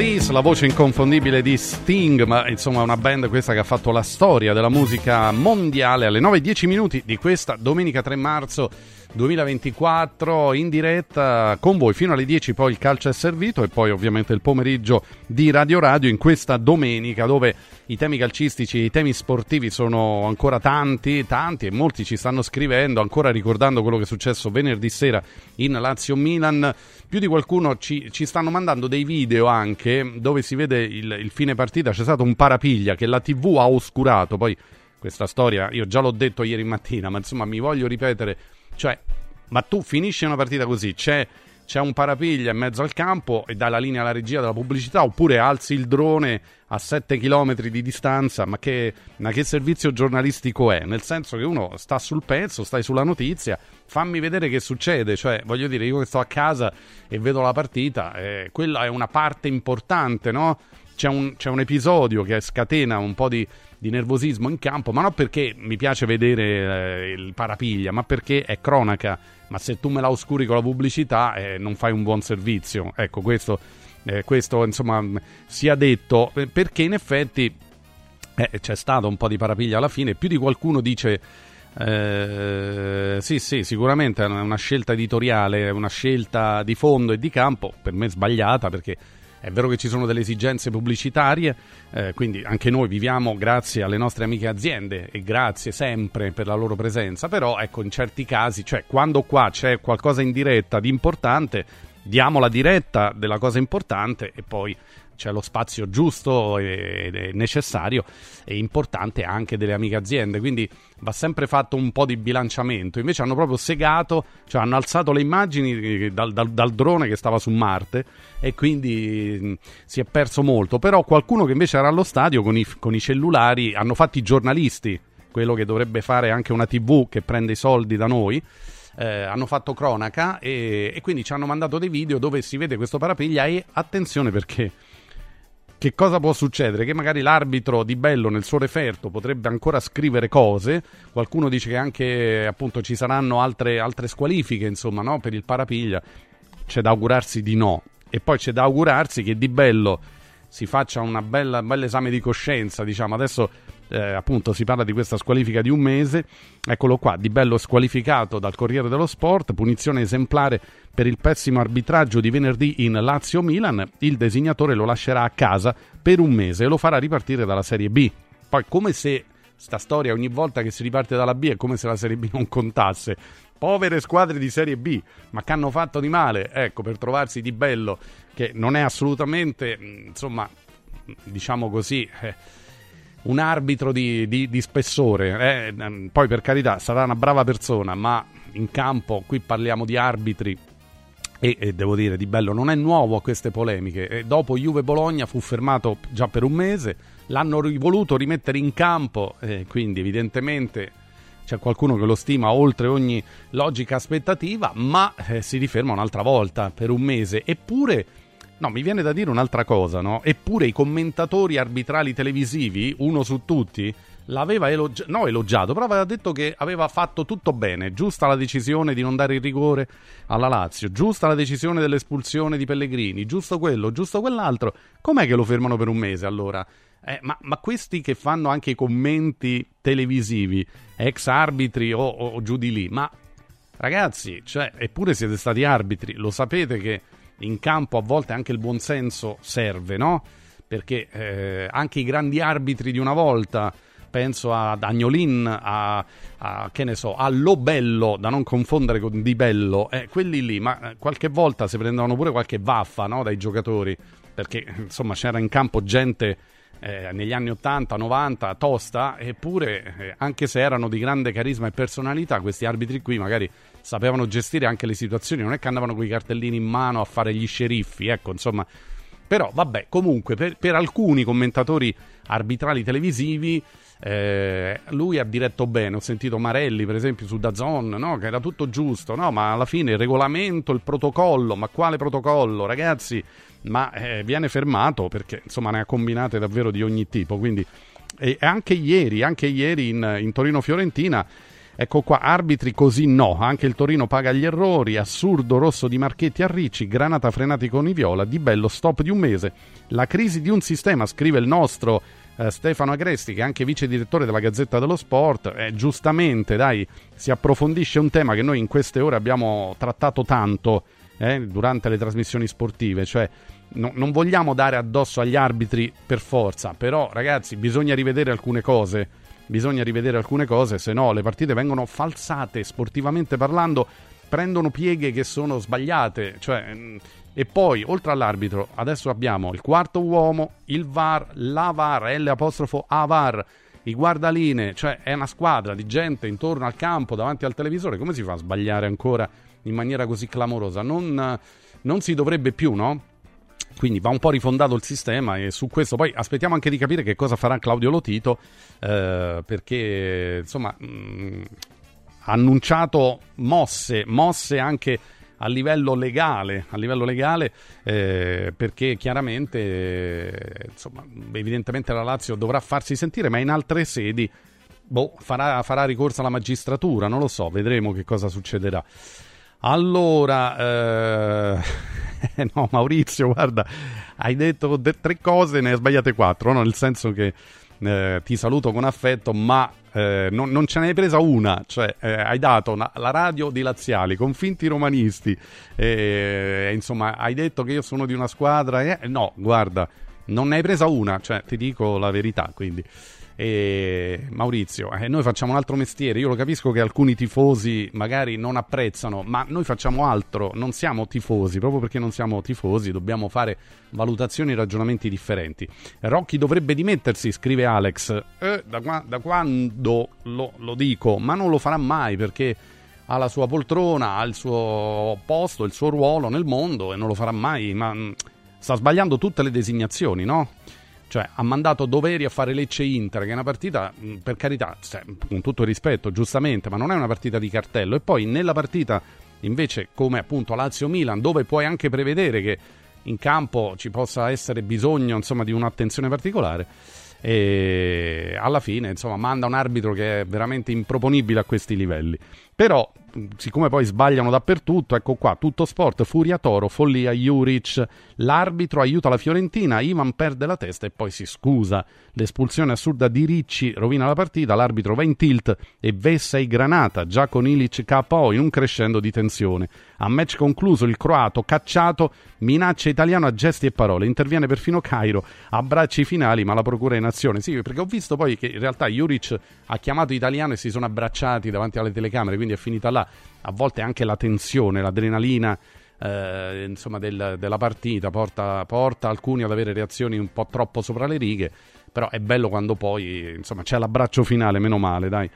Police, la voce inconfondibile di Sting, ma insomma una band questa che ha fatto la storia della musica mondiale. Alle 9.10 minuti di questa domenica 3 marzo 2024 in diretta con voi. Fino alle 10 poi il calcio è servito e poi ovviamente il pomeriggio di Radio Radio in questa domenica dove i temi calcistici e i temi sportivi sono ancora tanti, tanti e molti ci stanno scrivendo, ancora ricordando quello che è successo venerdì sera in Lazio-Milan. Più di qualcuno ci, ci stanno mandando dei video anche dove si vede il, il fine partita, c'è stato un parapiglia che la TV ha oscurato, poi questa storia io già l'ho detto ieri mattina, ma insomma mi voglio ripetere, cioè, ma tu finisci una partita così, c'è c'è un parapiglia in mezzo al campo e dai la linea alla regia della pubblicità oppure alzi il drone a 7 km di distanza, ma che, ma che, servizio giornalistico è? Nel senso che uno sta sul pezzo, stai sulla notizia, fammi vedere che succede, cioè voglio dire io che sto a casa e vedo la partita, eh, quella è una parte importante, no? C'è un, c'è un episodio che scatena un po' di, di nervosismo in campo, ma non perché mi piace vedere eh, il parapiglia, ma perché è cronaca. Ma se tu me la oscuri con la pubblicità, eh, non fai un buon servizio. Ecco, questo, eh, questo insomma sia detto, eh, perché in effetti eh, c'è stato un po' di parapiglia alla fine. Più di qualcuno dice. Eh, sì, sì, sicuramente è una scelta editoriale, una scelta di fondo e di campo, per me sbagliata perché è vero che ci sono delle esigenze pubblicitarie, eh, quindi anche noi viviamo grazie alle nostre amiche aziende e grazie sempre per la loro presenza, però ecco in certi casi, cioè quando qua c'è qualcosa in diretta di importante, diamo la diretta della cosa importante e poi c'è lo spazio giusto e necessario e importante anche delle amiche aziende, quindi va sempre fatto un po' di bilanciamento. Invece hanno proprio segato, cioè hanno alzato le immagini dal, dal, dal drone che stava su Marte e quindi mh, si è perso molto. Però qualcuno che invece era allo stadio con i, con i cellulari hanno fatto i giornalisti, quello che dovrebbe fare anche una TV che prende i soldi da noi. Eh, hanno fatto cronaca e, e quindi ci hanno mandato dei video dove si vede questo parapiglia e attenzione perché che cosa può succedere? Che magari l'arbitro di Bello nel suo referto potrebbe ancora scrivere cose, qualcuno dice che anche appunto ci saranno altre, altre squalifiche insomma no? per il parapiglia, c'è da augurarsi di no e poi c'è da augurarsi che di Bello si faccia un bel esame di coscienza, diciamo adesso eh, appunto si parla di questa squalifica di un mese, eccolo qua, Di Bello squalificato dal Corriere dello Sport, punizione esemplare per il pessimo arbitraggio di venerdì in Lazio-Milan, il designatore lo lascerà a casa per un mese e lo farà ripartire dalla Serie B. Poi come se sta storia ogni volta che si riparte dalla B è come se la Serie B non contasse. Povere squadre di Serie B, ma che hanno fatto di male, ecco, per trovarsi di bello, che non è assolutamente, insomma, diciamo così, eh, un arbitro di, di, di spessore. Eh, poi per carità sarà una brava persona, ma in campo qui parliamo di arbitri e, e, devo dire di bello non è nuovo a queste polemiche e dopo Juve Bologna fu fermato già per un mese l'hanno voluto rimettere in campo e quindi evidentemente c'è qualcuno che lo stima oltre ogni logica aspettativa ma eh, si riferma un'altra volta per un mese eppure No, mi viene da dire un'altra cosa, no? Eppure i commentatori arbitrali televisivi, uno su tutti, l'aveva elogi- no, elogiato, però aveva detto che aveva fatto tutto bene. Giusta la decisione di non dare il rigore alla Lazio, giusta la decisione dell'espulsione di Pellegrini, giusto quello, giusto quell'altro. Com'è che lo fermano per un mese allora? Eh, ma, ma, questi che fanno anche i commenti televisivi, ex arbitri o, o, o giù di lì, ma ragazzi, cioè, eppure siete stati arbitri, lo sapete che in campo a volte anche il buonsenso serve, no? Perché eh, anche i grandi arbitri di una volta, penso a Dagnolin, a, a che ne so, a Lobello, da non confondere con Di Bello, eh, quelli lì, ma eh, qualche volta si prendevano pure qualche vaffa no, dai giocatori, perché insomma c'era in campo gente eh, negli anni 80, 90 tosta, eppure eh, anche se erano di grande carisma e personalità, questi arbitri qui magari sapevano gestire anche le situazioni, non è che andavano con i cartellini in mano a fare gli sceriffi, ecco, insomma. Però vabbè, comunque per, per alcuni commentatori arbitrali televisivi eh, lui ha diretto bene, ho sentito Marelli per esempio su Dazon, no? che era tutto giusto, no? ma alla fine il regolamento, il protocollo, ma quale protocollo ragazzi? Ma eh, viene fermato perché insomma ne ha combinate davvero di ogni tipo, quindi e anche ieri, anche ieri in, in Torino-Fiorentina Ecco qua, arbitri così no, anche il Torino paga gli errori, assurdo rosso di Marchetti a Ricci, granata frenati con i viola, di bello stop di un mese, la crisi di un sistema, scrive il nostro eh, Stefano Agresti, che è anche vice direttore della Gazzetta dello Sport, eh, giustamente dai, si approfondisce un tema che noi in queste ore abbiamo trattato tanto eh, durante le trasmissioni sportive, cioè no- non vogliamo dare addosso agli arbitri per forza, però ragazzi bisogna rivedere alcune cose, bisogna rivedere alcune cose, se no le partite vengono falsate sportivamente parlando, prendono pieghe che sono sbagliate, cioè... mh, e poi, oltre all'arbitro, adesso abbiamo il quarto uomo, il VAR, la VAR, L apostrofo A VAR, i guardaline, cioè è una squadra di gente intorno al campo, davanti al televisore. Come si fa a sbagliare ancora in maniera così clamorosa? Non, non si dovrebbe più, no? Quindi va un po' rifondato il sistema e su questo poi aspettiamo anche di capire che cosa farà Claudio Lotito, eh, perché insomma mh, ha annunciato mosse, mosse anche a livello legale, a livello legale eh, perché chiaramente, eh, insomma, evidentemente la Lazio dovrà farsi sentire, ma in altre sedi boh, farà, farà ricorso alla magistratura, non lo so, vedremo che cosa succederà. Allora, eh, no, Maurizio, guarda, hai detto de- tre cose, ne hai sbagliate quattro, no? nel senso che eh, ti saluto con affetto, ma eh, non, non ce ne hai presa una, cioè eh, hai dato una- la radio di Laziali con finti romanisti, eh, insomma, hai detto che io sono di una squadra, eh, no, guarda, non ne hai presa una, cioè ti dico la verità, quindi. E Maurizio, eh, noi facciamo un altro mestiere. Io lo capisco che alcuni tifosi magari non apprezzano, ma noi facciamo altro. Non siamo tifosi, proprio perché non siamo tifosi, dobbiamo fare valutazioni e ragionamenti differenti. Rocchi dovrebbe dimettersi, scrive Alex. Eh, da, qua- da quando lo, lo dico, ma non lo farà mai perché ha la sua poltrona, ha il suo posto, il suo ruolo nel mondo e non lo farà mai. Ma mh, sta sbagliando tutte le designazioni, no? Cioè, ha mandato Doveri a fare Lecce Inter, che è una partita, per carità, con tutto il rispetto, giustamente, ma non è una partita di cartello. E poi nella partita, invece, come appunto Lazio-Milan, dove puoi anche prevedere che in campo ci possa essere bisogno, insomma, di un'attenzione particolare, e alla fine, insomma, manda un arbitro che è veramente improponibile a questi livelli. Però, siccome poi sbagliano dappertutto, ecco qua, tutto sport, Furia Toro, follia, Juric, l'arbitro aiuta la Fiorentina, Ivan perde la testa e poi si scusa. L'espulsione assurda di Ricci rovina la partita, l'arbitro va in tilt e vessa i Granata, già con Ilic KO in un crescendo di tensione. A match concluso il croato cacciato minaccia italiano a gesti e parole, interviene perfino Cairo, abbracci finali ma la procura in azione. Sì, perché ho visto poi che in realtà Juric ha chiamato italiano e si sono abbracciati davanti alle telecamere, quindi è finita là. A volte anche la tensione, l'adrenalina eh, insomma, del- della partita porta, porta alcuni ad avere reazioni un po' troppo sopra le righe, però è bello quando poi insomma, c'è l'abbraccio finale, meno male, dai.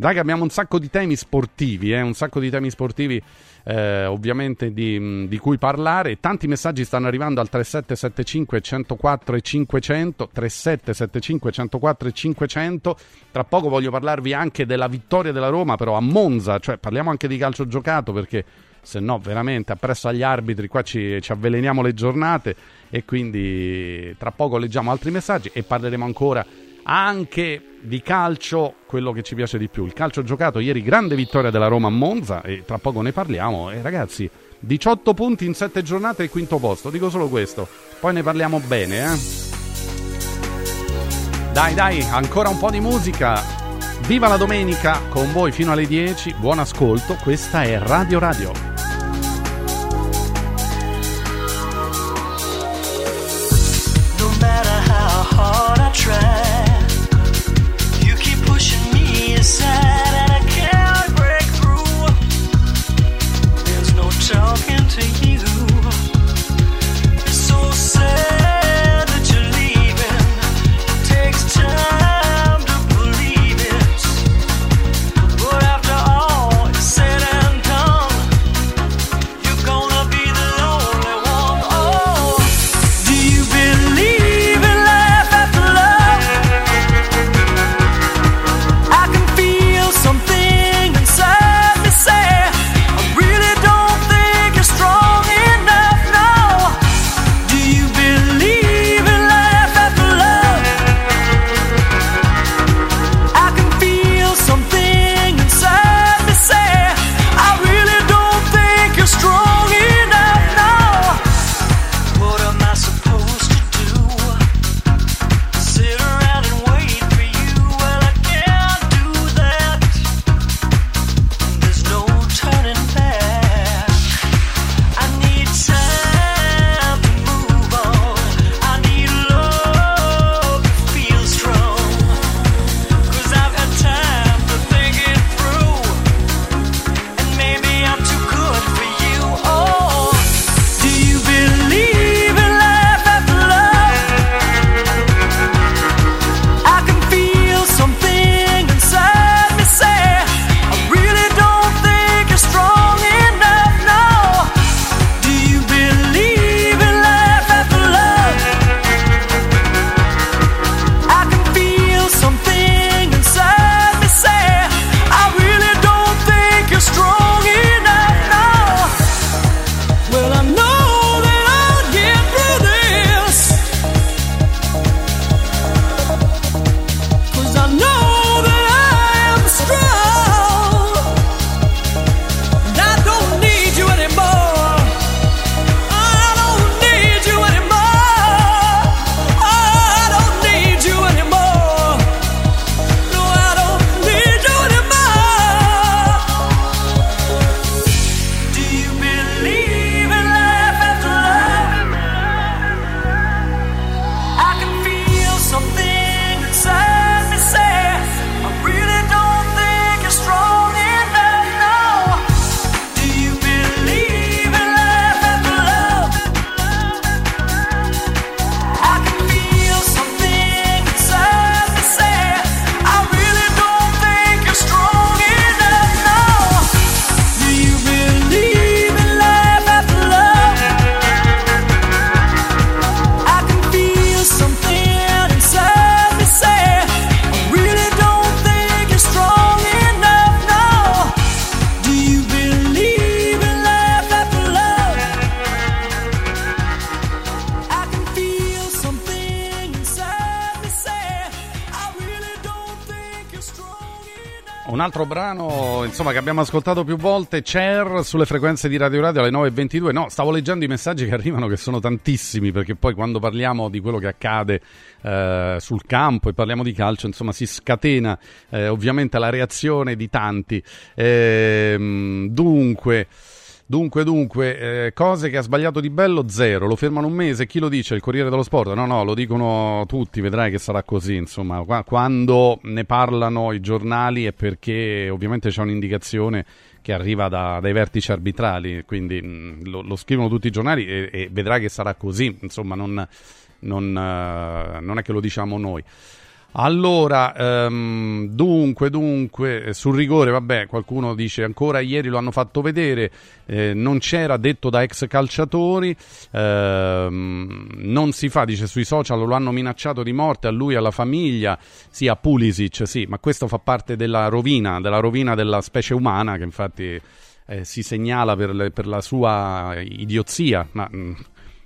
Che abbiamo un sacco di temi sportivi, eh, un sacco di temi sportivi eh, ovviamente di, di cui parlare. Tanti messaggi stanno arrivando al 3775 104 e 500, 3775 104 e 500. Tra poco voglio parlarvi anche della vittoria della Roma però a Monza, cioè parliamo anche di calcio giocato perché se no veramente appresso agli arbitri qua ci, ci avveleniamo le giornate e quindi tra poco leggiamo altri messaggi e parleremo ancora anche di calcio, quello che ci piace di più. Il calcio giocato ieri, grande vittoria della Roma a Monza e tra poco ne parliamo. E ragazzi, 18 punti in 7 giornate e quinto posto, dico solo questo. Poi ne parliamo bene, eh. Dai, dai, ancora un po' di musica. Viva la domenica con voi fino alle 10. Buon ascolto, questa è Radio Radio. Brano, insomma, che abbiamo ascoltato più volte, Cher sulle frequenze di Radio Radio alle 9.22. No, stavo leggendo i messaggi che arrivano, che sono tantissimi, perché poi quando parliamo di quello che accade eh, sul campo e parliamo di calcio, insomma, si scatena eh, ovviamente la reazione di tanti. Ehm, dunque. Dunque, dunque, eh, cose che ha sbagliato di bello, zero. Lo fermano un mese, chi lo dice? Il Corriere dello Sport? No, no, lo dicono tutti, vedrai che sarà così, insomma. Qua- quando ne parlano i giornali è perché ovviamente c'è un'indicazione che arriva da- dai vertici arbitrali, quindi mh, lo, lo scrivono tutti i giornali e, e vedrai che sarà così, insomma, non, non, eh, non è che lo diciamo noi. Allora, ehm, dunque, dunque, eh, sul rigore, vabbè, qualcuno dice ancora ieri lo hanno fatto vedere, eh, non c'era detto da ex calciatori, ehm, non si fa, dice sui social lo hanno minacciato di morte a lui alla famiglia, sì, a Pulisic, sì, ma questo fa parte della rovina, della rovina della specie umana che infatti eh, si segnala per, le- per la sua idiozia, ma... mm,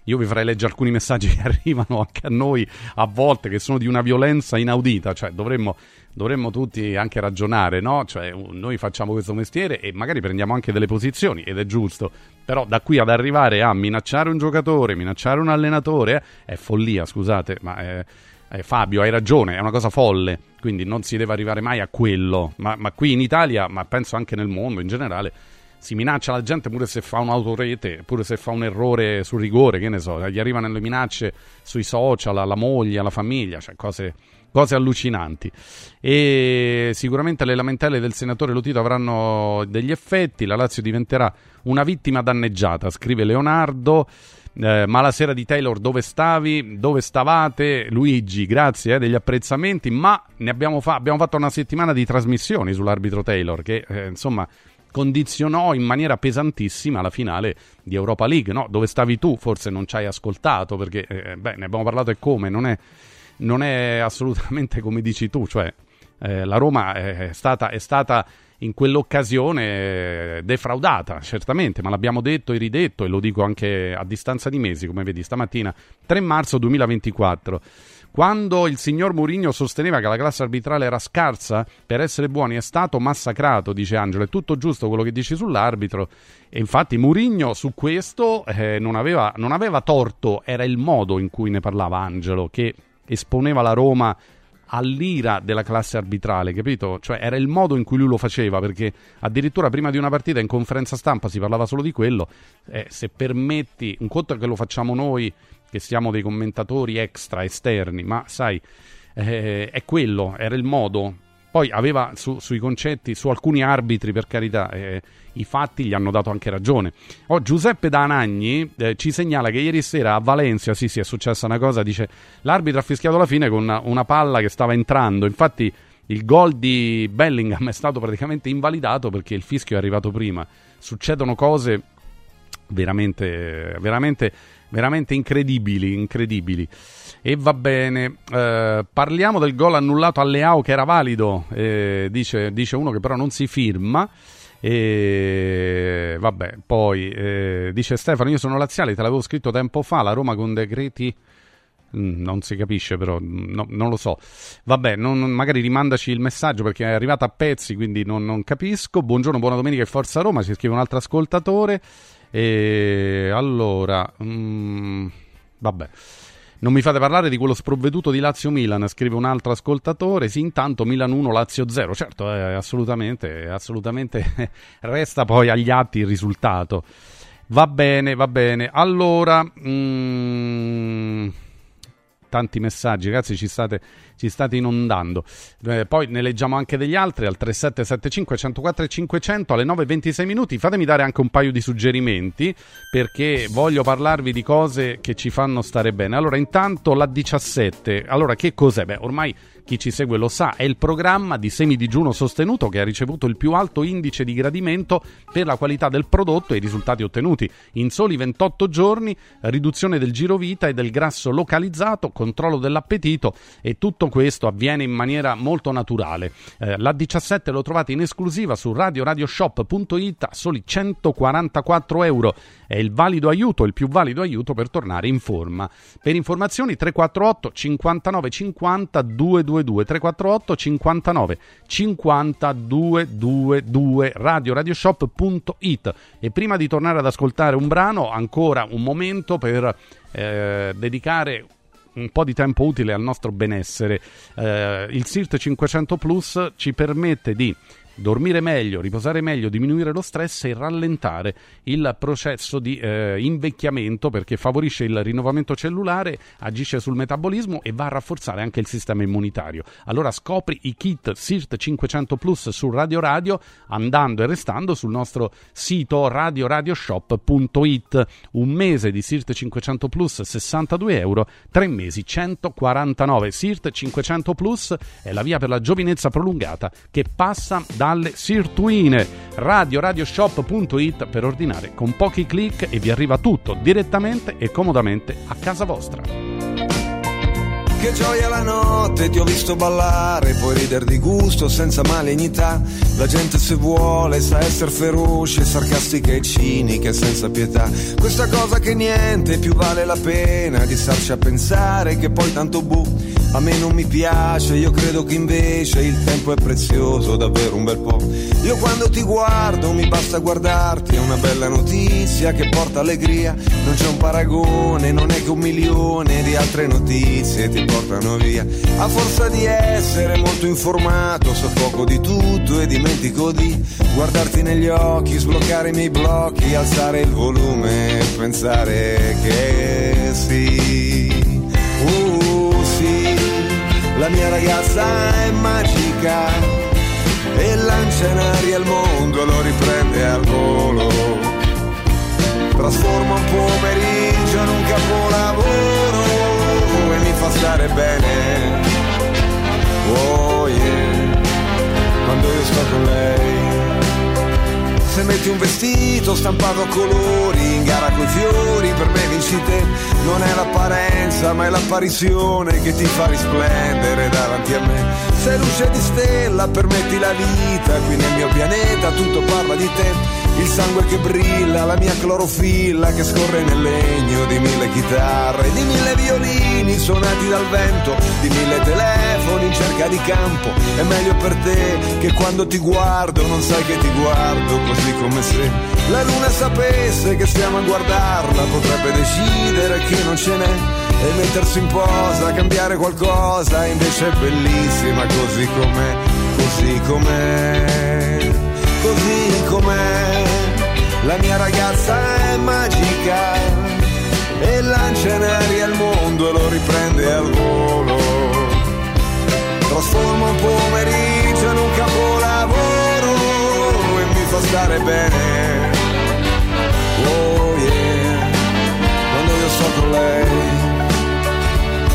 io vi farei leggere alcuni messaggi che arrivano anche a noi a volte, che sono di una violenza inaudita, cioè dovremmo, dovremmo tutti anche ragionare, no? Cioè noi facciamo questo mestiere e magari prendiamo anche delle posizioni ed è giusto, però da qui ad arrivare a minacciare un giocatore, minacciare un allenatore, eh, è follia, scusate, ma... eh, eh, Fabio, hai ragione, è una cosa folle, quindi non si deve arrivare mai a quello, ma, ma qui in Italia, ma penso anche nel mondo in generale, si minaccia la gente pure se fa un'autorete, pure se fa un errore sul rigore, che ne so, gli arrivano le minacce sui social, alla moglie, alla famiglia, cioè cose, cose allucinanti. E sicuramente le lamentele del senatore Lotito avranno degli effetti, la Lazio diventerà una vittima danneggiata, scrive Leonardo. Eh, ma la sera di Taylor dove stavi? Dove stavate? Luigi, grazie eh, degli apprezzamenti, ma abbiamo, fa- abbiamo fatto una settimana di trasmissioni sull'arbitro Taylor che eh, insomma condizionò in maniera pesantissima la finale di Europa League, no? dove stavi tu, forse non ci hai ascoltato perché eh, beh, ne abbiamo parlato e come, non è, non è assolutamente come dici tu, cioè eh, la Roma è stata, è stata in quell'occasione eh, defraudata, certamente, ma l'abbiamo detto e ridetto e lo dico anche a distanza di mesi, come vedi stamattina, 3 marzo 2024. Quando il signor Mourinho sosteneva che la classe arbitrale era scarsa, per essere buoni è stato massacrato, dice Angelo. È tutto giusto quello che dici sull'arbitro. E infatti Mourinho su questo eh, non, aveva, non aveva torto, era il modo in cui ne parlava Angelo, che esponeva la Roma all'ira della classe arbitrale, capito? Cioè era il modo in cui lui lo faceva, perché addirittura prima di una partita in conferenza stampa si parlava solo di quello. Eh, se permetti, un conto è che lo facciamo noi, che siamo dei commentatori extra, esterni, ma sai, eh, è quello, era il modo. Poi aveva su- sui concetti, su alcuni arbitri, per carità, eh, i fatti gli hanno dato anche ragione. Oh, Giuseppe Danagni eh, ci segnala che ieri sera a Valencia, sì, sì, è successa una cosa, dice l'arbitro ha fischiato la fine con una, una palla che stava entrando. Infatti il gol di Bellingham è stato praticamente invalidato perché il fischio è arrivato prima. Succedono cose veramente, veramente, veramente incredibili, incredibili. E va bene, eh, parliamo del gol annullato a Leao che era valido, eh, dice, dice uno che però non si firma. E vabbè, poi eh, dice Stefano: Io sono laziale, te l'avevo scritto tempo fa. La Roma con decreti. mm, Non si capisce, però mm, no- non lo so. Vabbè, non- magari rimandaci il messaggio perché è arrivato a pezzi, quindi non, non capisco. Buongiorno, buona domenica e forza Roma. Ci scrive un altro ascoltatore. E allora, mm, vabbè. Non mi fate parlare di quello sprovveduto di Lazio-Milan, scrive un altro ascoltatore. Sì, intanto Milan 1, Lazio 0. Certo, eh, assolutamente, assolutamente resta poi agli atti il risultato. Va bene, va bene. Allora, mm, tanti messaggi, ragazzi, ci state, ci state inondando. Eh, poi ne leggiamo anche degli altri al 3775 104 e 500 alle 9.26 minuti. Fatemi dare anche un paio di suggerimenti perché voglio parlarvi di cose che ci fanno stare bene. Allora, intanto la 17. Allora, che cos'è? Beh, ormai chi ci segue lo sa, è il programma di semidigiuno sostenuto che ha ricevuto il più alto indice di gradimento per la qualità del prodotto e i risultati ottenuti. In soli 28 giorni, riduzione del giro vita e del grasso localizzato, controllo dell'appetito e tutto questo avviene in maniera molto naturale. Eh, la 17 lo trovate in esclusiva su radioradioshop.it a soli 144 euro. È il valido aiuto, il più valido aiuto per tornare in forma. Per informazioni 348 59 50 222 222 348 59 50 222 radio radioshop.it e prima di tornare ad ascoltare un brano ancora un momento per eh, dedicare un po' di tempo utile al nostro benessere. Eh, il SIRT 500 Plus ci permette di dormire meglio, riposare meglio, diminuire lo stress e rallentare il processo di eh, invecchiamento perché favorisce il rinnovamento cellulare, agisce sul metabolismo e va a rafforzare anche il sistema immunitario. Allora scopri i kit SIRT 500 Plus su Radio Radio andando e restando sul nostro sito radioradioshop.it. Un mese di SIRT 500 Plus 62 euro, tre mesi 149. SIRT 500 Plus è la via per la giovinezza prolungata che passa dalle sirtuine. RadioRadioShop.it per ordinare con pochi clic e vi arriva tutto direttamente e comodamente a casa vostra. Che gioia la notte, ti ho visto ballare, puoi ridere di gusto senza malignità. La gente se vuole sa essere feroce, sarcastica e cinica e senza pietà. Questa cosa che niente più vale la pena di starci a pensare che poi tanto bu. A me non mi piace, io credo che invece il tempo è prezioso, davvero un bel po'. Io quando ti guardo mi basta guardarti, è una bella notizia che porta allegria. Non c'è un paragone, non è che un milione di altre notizie ti portano via. A forza di essere molto informato, so poco di tutto e dimentico di guardarti negli occhi, sbloccare i miei blocchi, alzare il volume e pensare che sì. Uh, sì, la mia ragazza è magica e lancia in aria il mondo, lo riprende al volo. Trasforma un pomeriggio in un capolavoro e mi fa stare bene. Oh yeah, quando io sto con lei. Se metti un vestito stampato a colori in gara coi fiori, per me vinci te. Non è l'apparenza, ma è l'apparizione che ti fa risplendere davanti a me. Sei luce di stella, permetti la vita, qui nel mio pianeta tutto parla di te. Il sangue che brilla, la mia clorofilla che scorre nel legno di mille chitarre, di mille violini suonati dal vento, di mille telefoni in cerca di campo. È meglio per te che quando ti guardo non sai che ti guardo così come se la luna sapesse che stiamo a guardarla, potrebbe decidere che non ce n'è e mettersi in posa, cambiare qualcosa, invece è bellissima così com'è, così com'è, così com'è. La mia ragazza è magica e lancia in aria il mondo e lo riprende al volo. Trasforma un pomeriggio in un capolavoro e mi fa stare bene. Oh yeah, quando io sto con lei.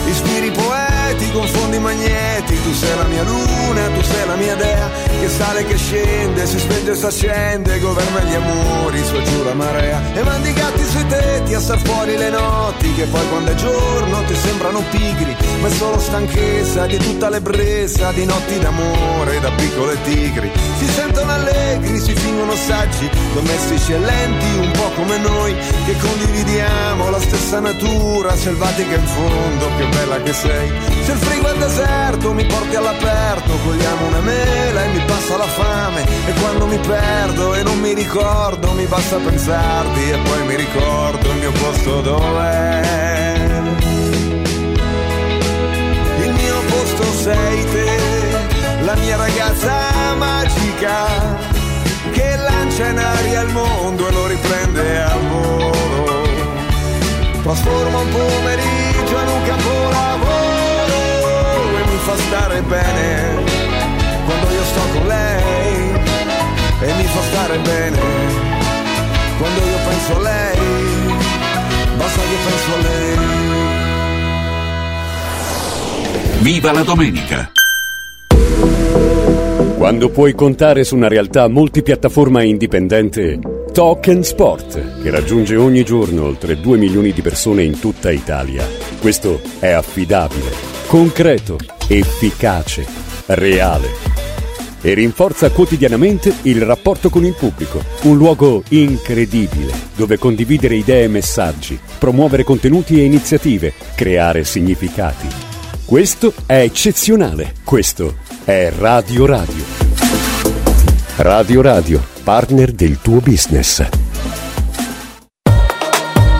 Ispiri poeti, confondi magneti, tu sei la mia luna, tu sei la mia dea, che sale, che scende, si spenge e si accende, governa gli amori, su giù la marea, e mandi i gatti sui tetti a star fuori le notti, che poi quando è giorno ti sembrano pigri, ma è solo stanchezza di tutta l'ebbrezza, di notti d'amore, da piccole tigri, si sentono allegri, si fingono saggi, domestici e lenti, un po' come noi, che condividiamo la stessa natura, selvatica in fondo, che bella che sei. Se il frigo è deserto mi porti all'aperto, cogliamo una mela e mi passa la fame. E quando mi perdo e non mi ricordo, mi basta pensarti e poi mi ricordo il mio posto dov'è. Il mio posto sei te, la mia ragazza magica, che lancia in aria il mondo e lo riprende al volo. Trasforma un pomeriggio in un capolavoro e mi fa stare bene e mi fa stare bene quando io penso a lei basta che penso a lei Viva la domenica! Quando puoi contare su una realtà multipiattaforma e indipendente, Talk Sport, che raggiunge ogni giorno oltre 2 milioni di persone in tutta Italia. Questo è affidabile, concreto, efficace, reale. E rinforza quotidianamente il rapporto con il pubblico. Un luogo incredibile, dove condividere idee e messaggi, promuovere contenuti e iniziative, creare significati. Questo è eccezionale. Questo è Radio Radio. Radio Radio, partner del tuo business.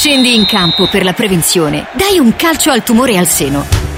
Scendi in campo per la prevenzione. Dai un calcio al tumore al seno.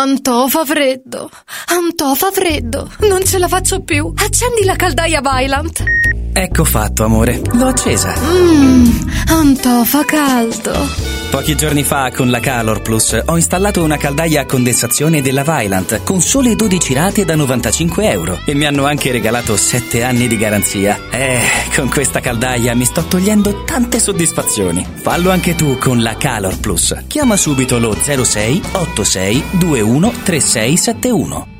Antò fa freddo, Antò fa freddo, non ce la faccio più. Accendi la caldaia Vylant. Ecco fatto, amore. L'ho accesa. Mmm, Antò fa caldo. Pochi giorni fa con la Calor Plus ho installato una caldaia a condensazione della Vylant con sole 12 rate da 95 euro e mi hanno anche regalato 7 anni di garanzia. Eh, con questa caldaia mi sto togliendo tante soddisfazioni. Fallo anche tu con la Calor Plus. Chiama subito lo 06 86 21 3671.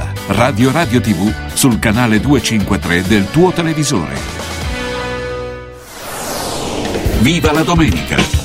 Radio Radio TV sul canale 253 del tuo televisore. Viva la domenica!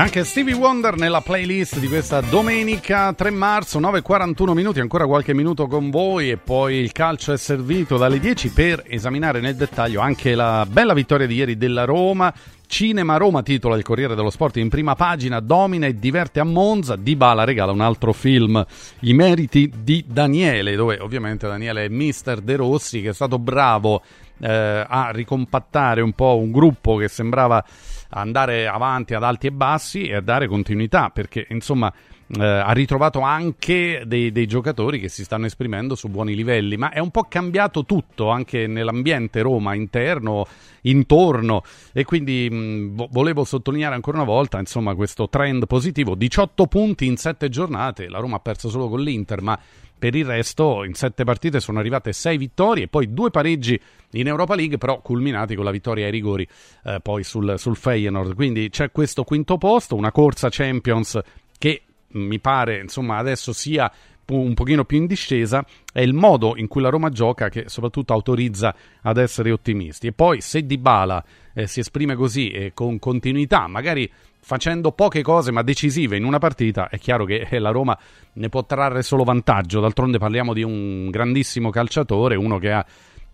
Anche Stevie Wonder nella playlist di questa domenica 3 marzo, 9.41 minuti, ancora qualche minuto con voi e poi il calcio è servito dalle 10 per esaminare nel dettaglio anche la bella vittoria di ieri della Roma. Cinema Roma titola il Corriere dello Sport in prima pagina, domina e diverte a Monza, Dybala regala un altro film, I meriti di Daniele, dove ovviamente Daniele è mister De Rossi che è stato bravo eh, a ricompattare un po' un gruppo che sembrava andare avanti ad alti e bassi e a dare continuità perché insomma eh, ha ritrovato anche dei, dei giocatori che si stanno esprimendo su buoni livelli ma è un po' cambiato tutto anche nell'ambiente Roma interno intorno. E quindi mh, vo- volevo sottolineare ancora una volta insomma questo trend positivo. 18 punti in 7 giornate la Roma ha perso solo con l'Inter ma per il resto in sette partite sono arrivate sei vittorie e poi due pareggi in Europa League, però culminati con la vittoria ai rigori eh, poi sul, sul Feyenoord. Quindi c'è questo quinto posto, una corsa Champions che mh, mi pare insomma adesso sia un pochino più in discesa è il modo in cui la Roma gioca che soprattutto autorizza ad essere ottimisti e poi se Dybala eh, si esprime così e con continuità magari facendo poche cose ma decisive in una partita è chiaro che eh, la Roma ne può trarre solo vantaggio d'altronde parliamo di un grandissimo calciatore uno che ha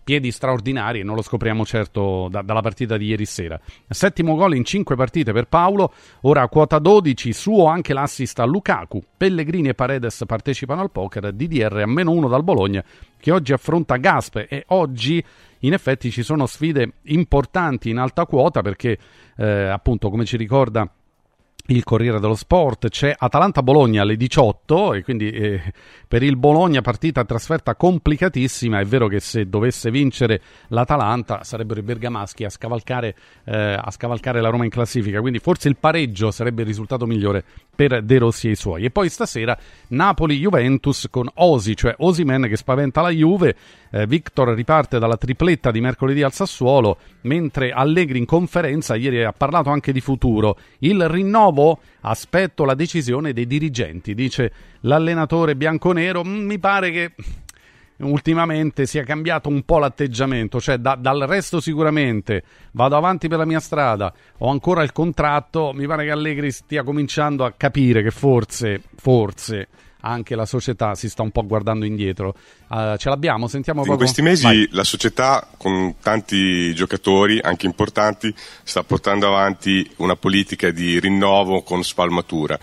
piedi straordinari e non lo scopriamo certo da- dalla partita di ieri sera. Settimo gol in 5 partite per Paolo, ora a quota 12, suo anche l'assist a Lukaku. Pellegrini e Paredes partecipano al poker, DDR a meno 1 dal Bologna che oggi affronta Gaspe e oggi in effetti ci sono sfide importanti in alta quota perché eh, appunto come ci ricorda il Corriere dello Sport, c'è Atalanta-Bologna alle 18 e quindi eh, per il Bologna partita trasferta complicatissima, è vero che se dovesse vincere l'Atalanta sarebbero i bergamaschi a scavalcare, eh, a scavalcare la Roma in classifica, quindi forse il pareggio sarebbe il risultato migliore per De Rossi e i suoi. E poi stasera Napoli-Juventus con Osi, cioè Osimen che spaventa la Juve, eh, Victor riparte dalla tripletta di mercoledì al Sassuolo, mentre Allegri in conferenza ieri ha parlato anche di futuro. Il rinnovo aspetto la decisione dei dirigenti, dice l'allenatore bianconero. "Mm, Mi pare che ultimamente sia cambiato un po' l'atteggiamento, cioè da- dal resto sicuramente vado avanti per la mia strada, ho ancora il contratto, mi pare che Allegri stia cominciando a capire che forse, forse anche la società si sta un po' guardando indietro. Eh, ce l'abbiamo? Sentiamo In proprio. questi mesi Vai. la società, con tanti giocatori, anche importanti, sta portando avanti una politica di rinnovo con spalmatura.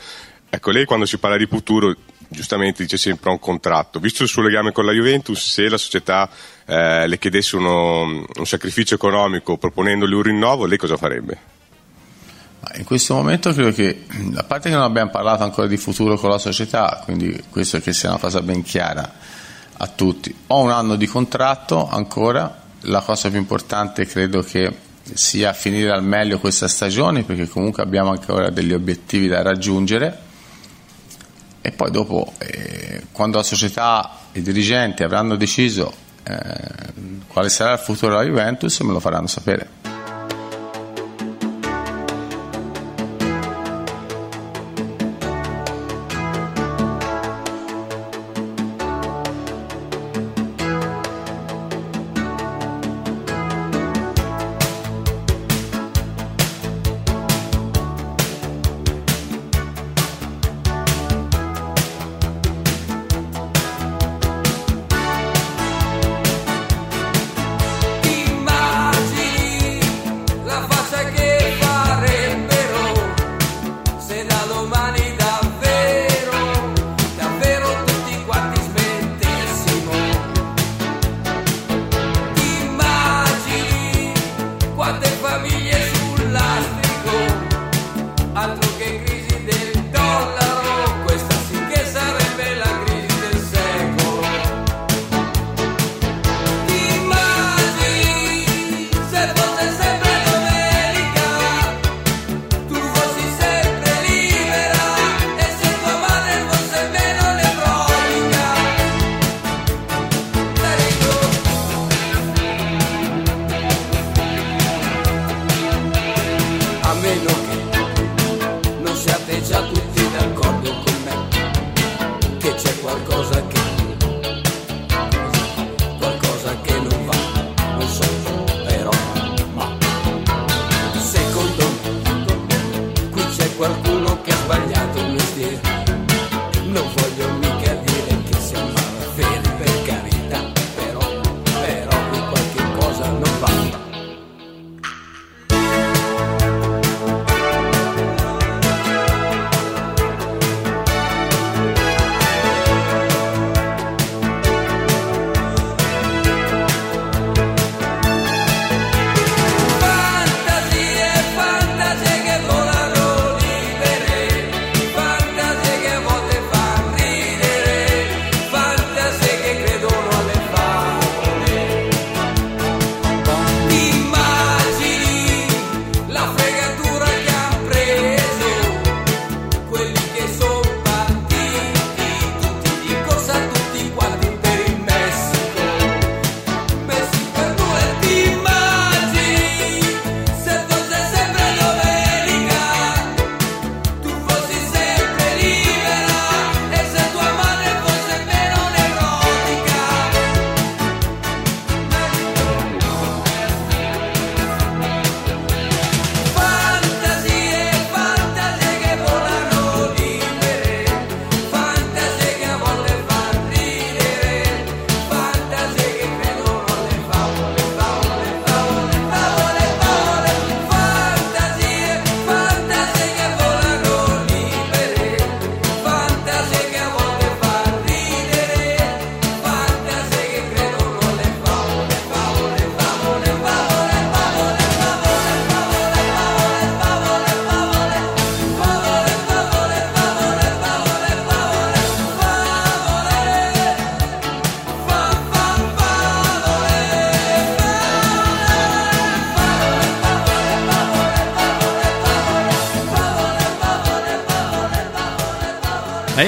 Ecco, lei quando si parla di futuro, giustamente dice sempre un contratto. Visto il suo legame con la Juventus, se la società eh, le chiedesse uno- un sacrificio economico proponendole un rinnovo, lei cosa farebbe? In questo momento credo che, a parte che non abbiamo parlato ancora di futuro con la società, quindi questo è che sia una cosa ben chiara a tutti. Ho un anno di contratto ancora, la cosa più importante credo che sia finire al meglio questa stagione perché comunque abbiamo ancora degli obiettivi da raggiungere e poi dopo eh, quando la società e i dirigenti avranno deciso eh, quale sarà il futuro della Juventus me lo faranno sapere.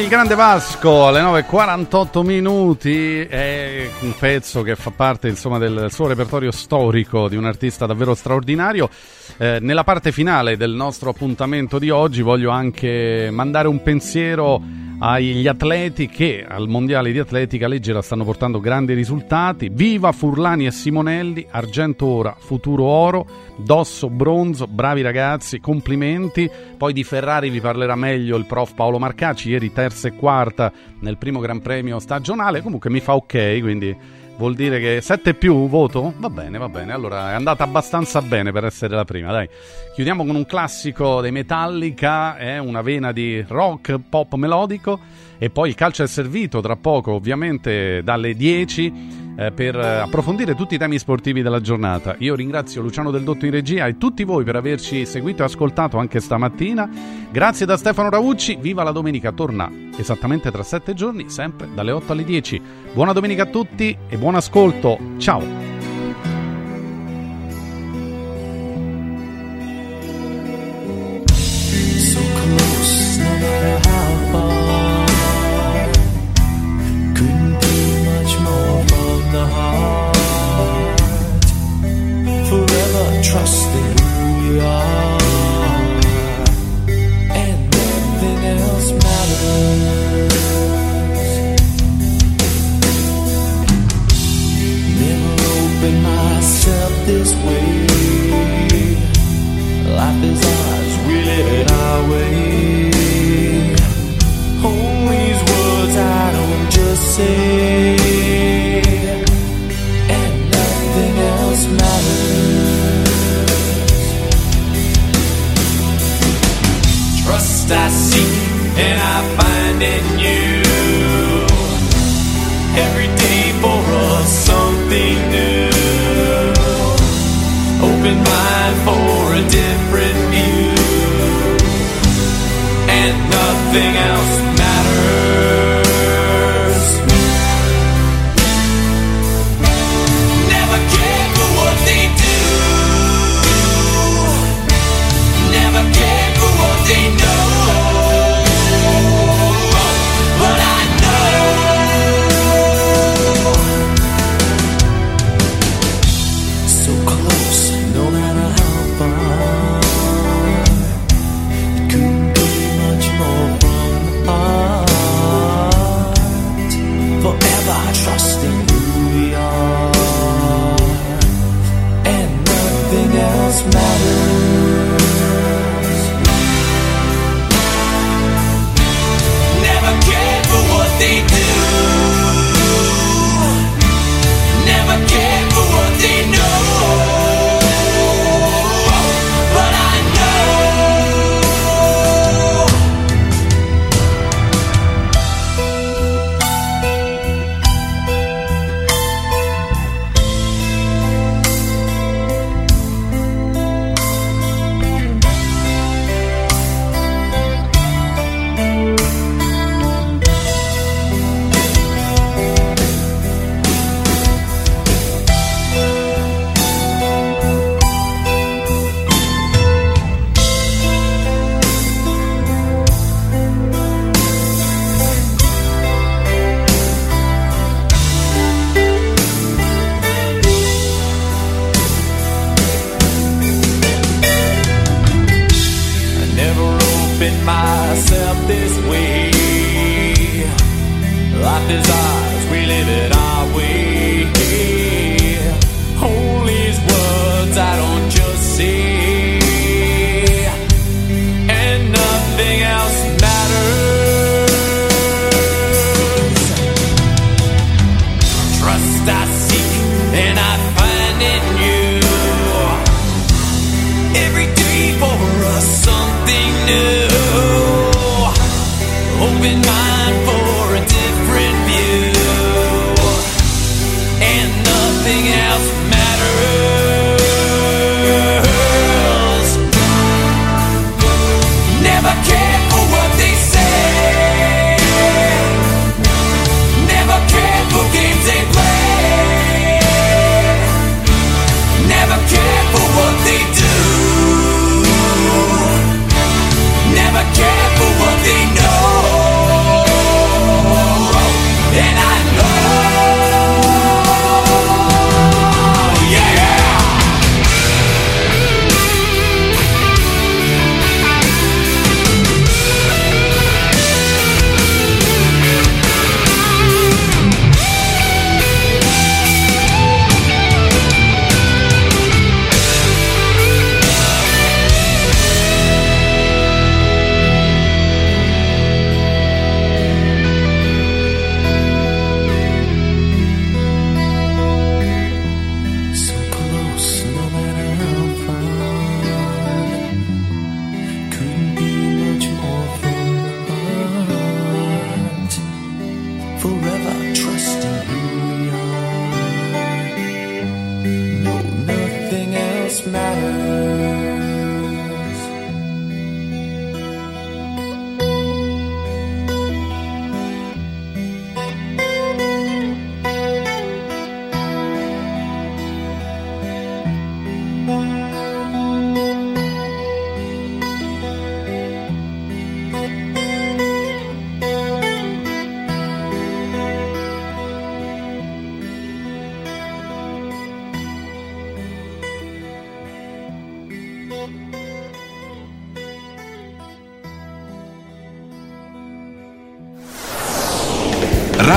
Il grande Vasco alle 9.48 minuti, è un pezzo che fa parte insomma, del suo repertorio storico di un artista davvero straordinario. Eh, nella parte finale del nostro appuntamento di oggi voglio anche mandare un pensiero agli atleti che al mondiale di atletica leggera stanno portando grandi risultati. Viva Furlani e Simonelli, argento ora, futuro oro, dosso bronzo, bravi ragazzi, complimenti. Poi di Ferrari vi parlerà meglio il prof Paolo Marcacci, ieri terza e quarta nel primo Gran Premio stagionale. Comunque mi fa ok, quindi vuol dire che 7 più voto? Va bene, va bene. Allora è andata abbastanza bene per essere la prima, dai. Chiudiamo con un classico dei Metallica, è una vena di rock pop melodico e poi il calcio è servito tra poco, ovviamente dalle 10 eh, per eh, approfondire tutti i temi sportivi della giornata. Io ringrazio Luciano Del Dotto in regia e tutti voi per averci seguito e ascoltato anche stamattina. Grazie da Stefano Raucci, viva la domenica, torna esattamente tra 7 giorni, sempre dalle 8 alle 10. Buona domenica a tutti e buon ascolto, ciao!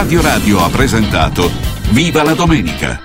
Radio Radio ha presentato Viva la domenica!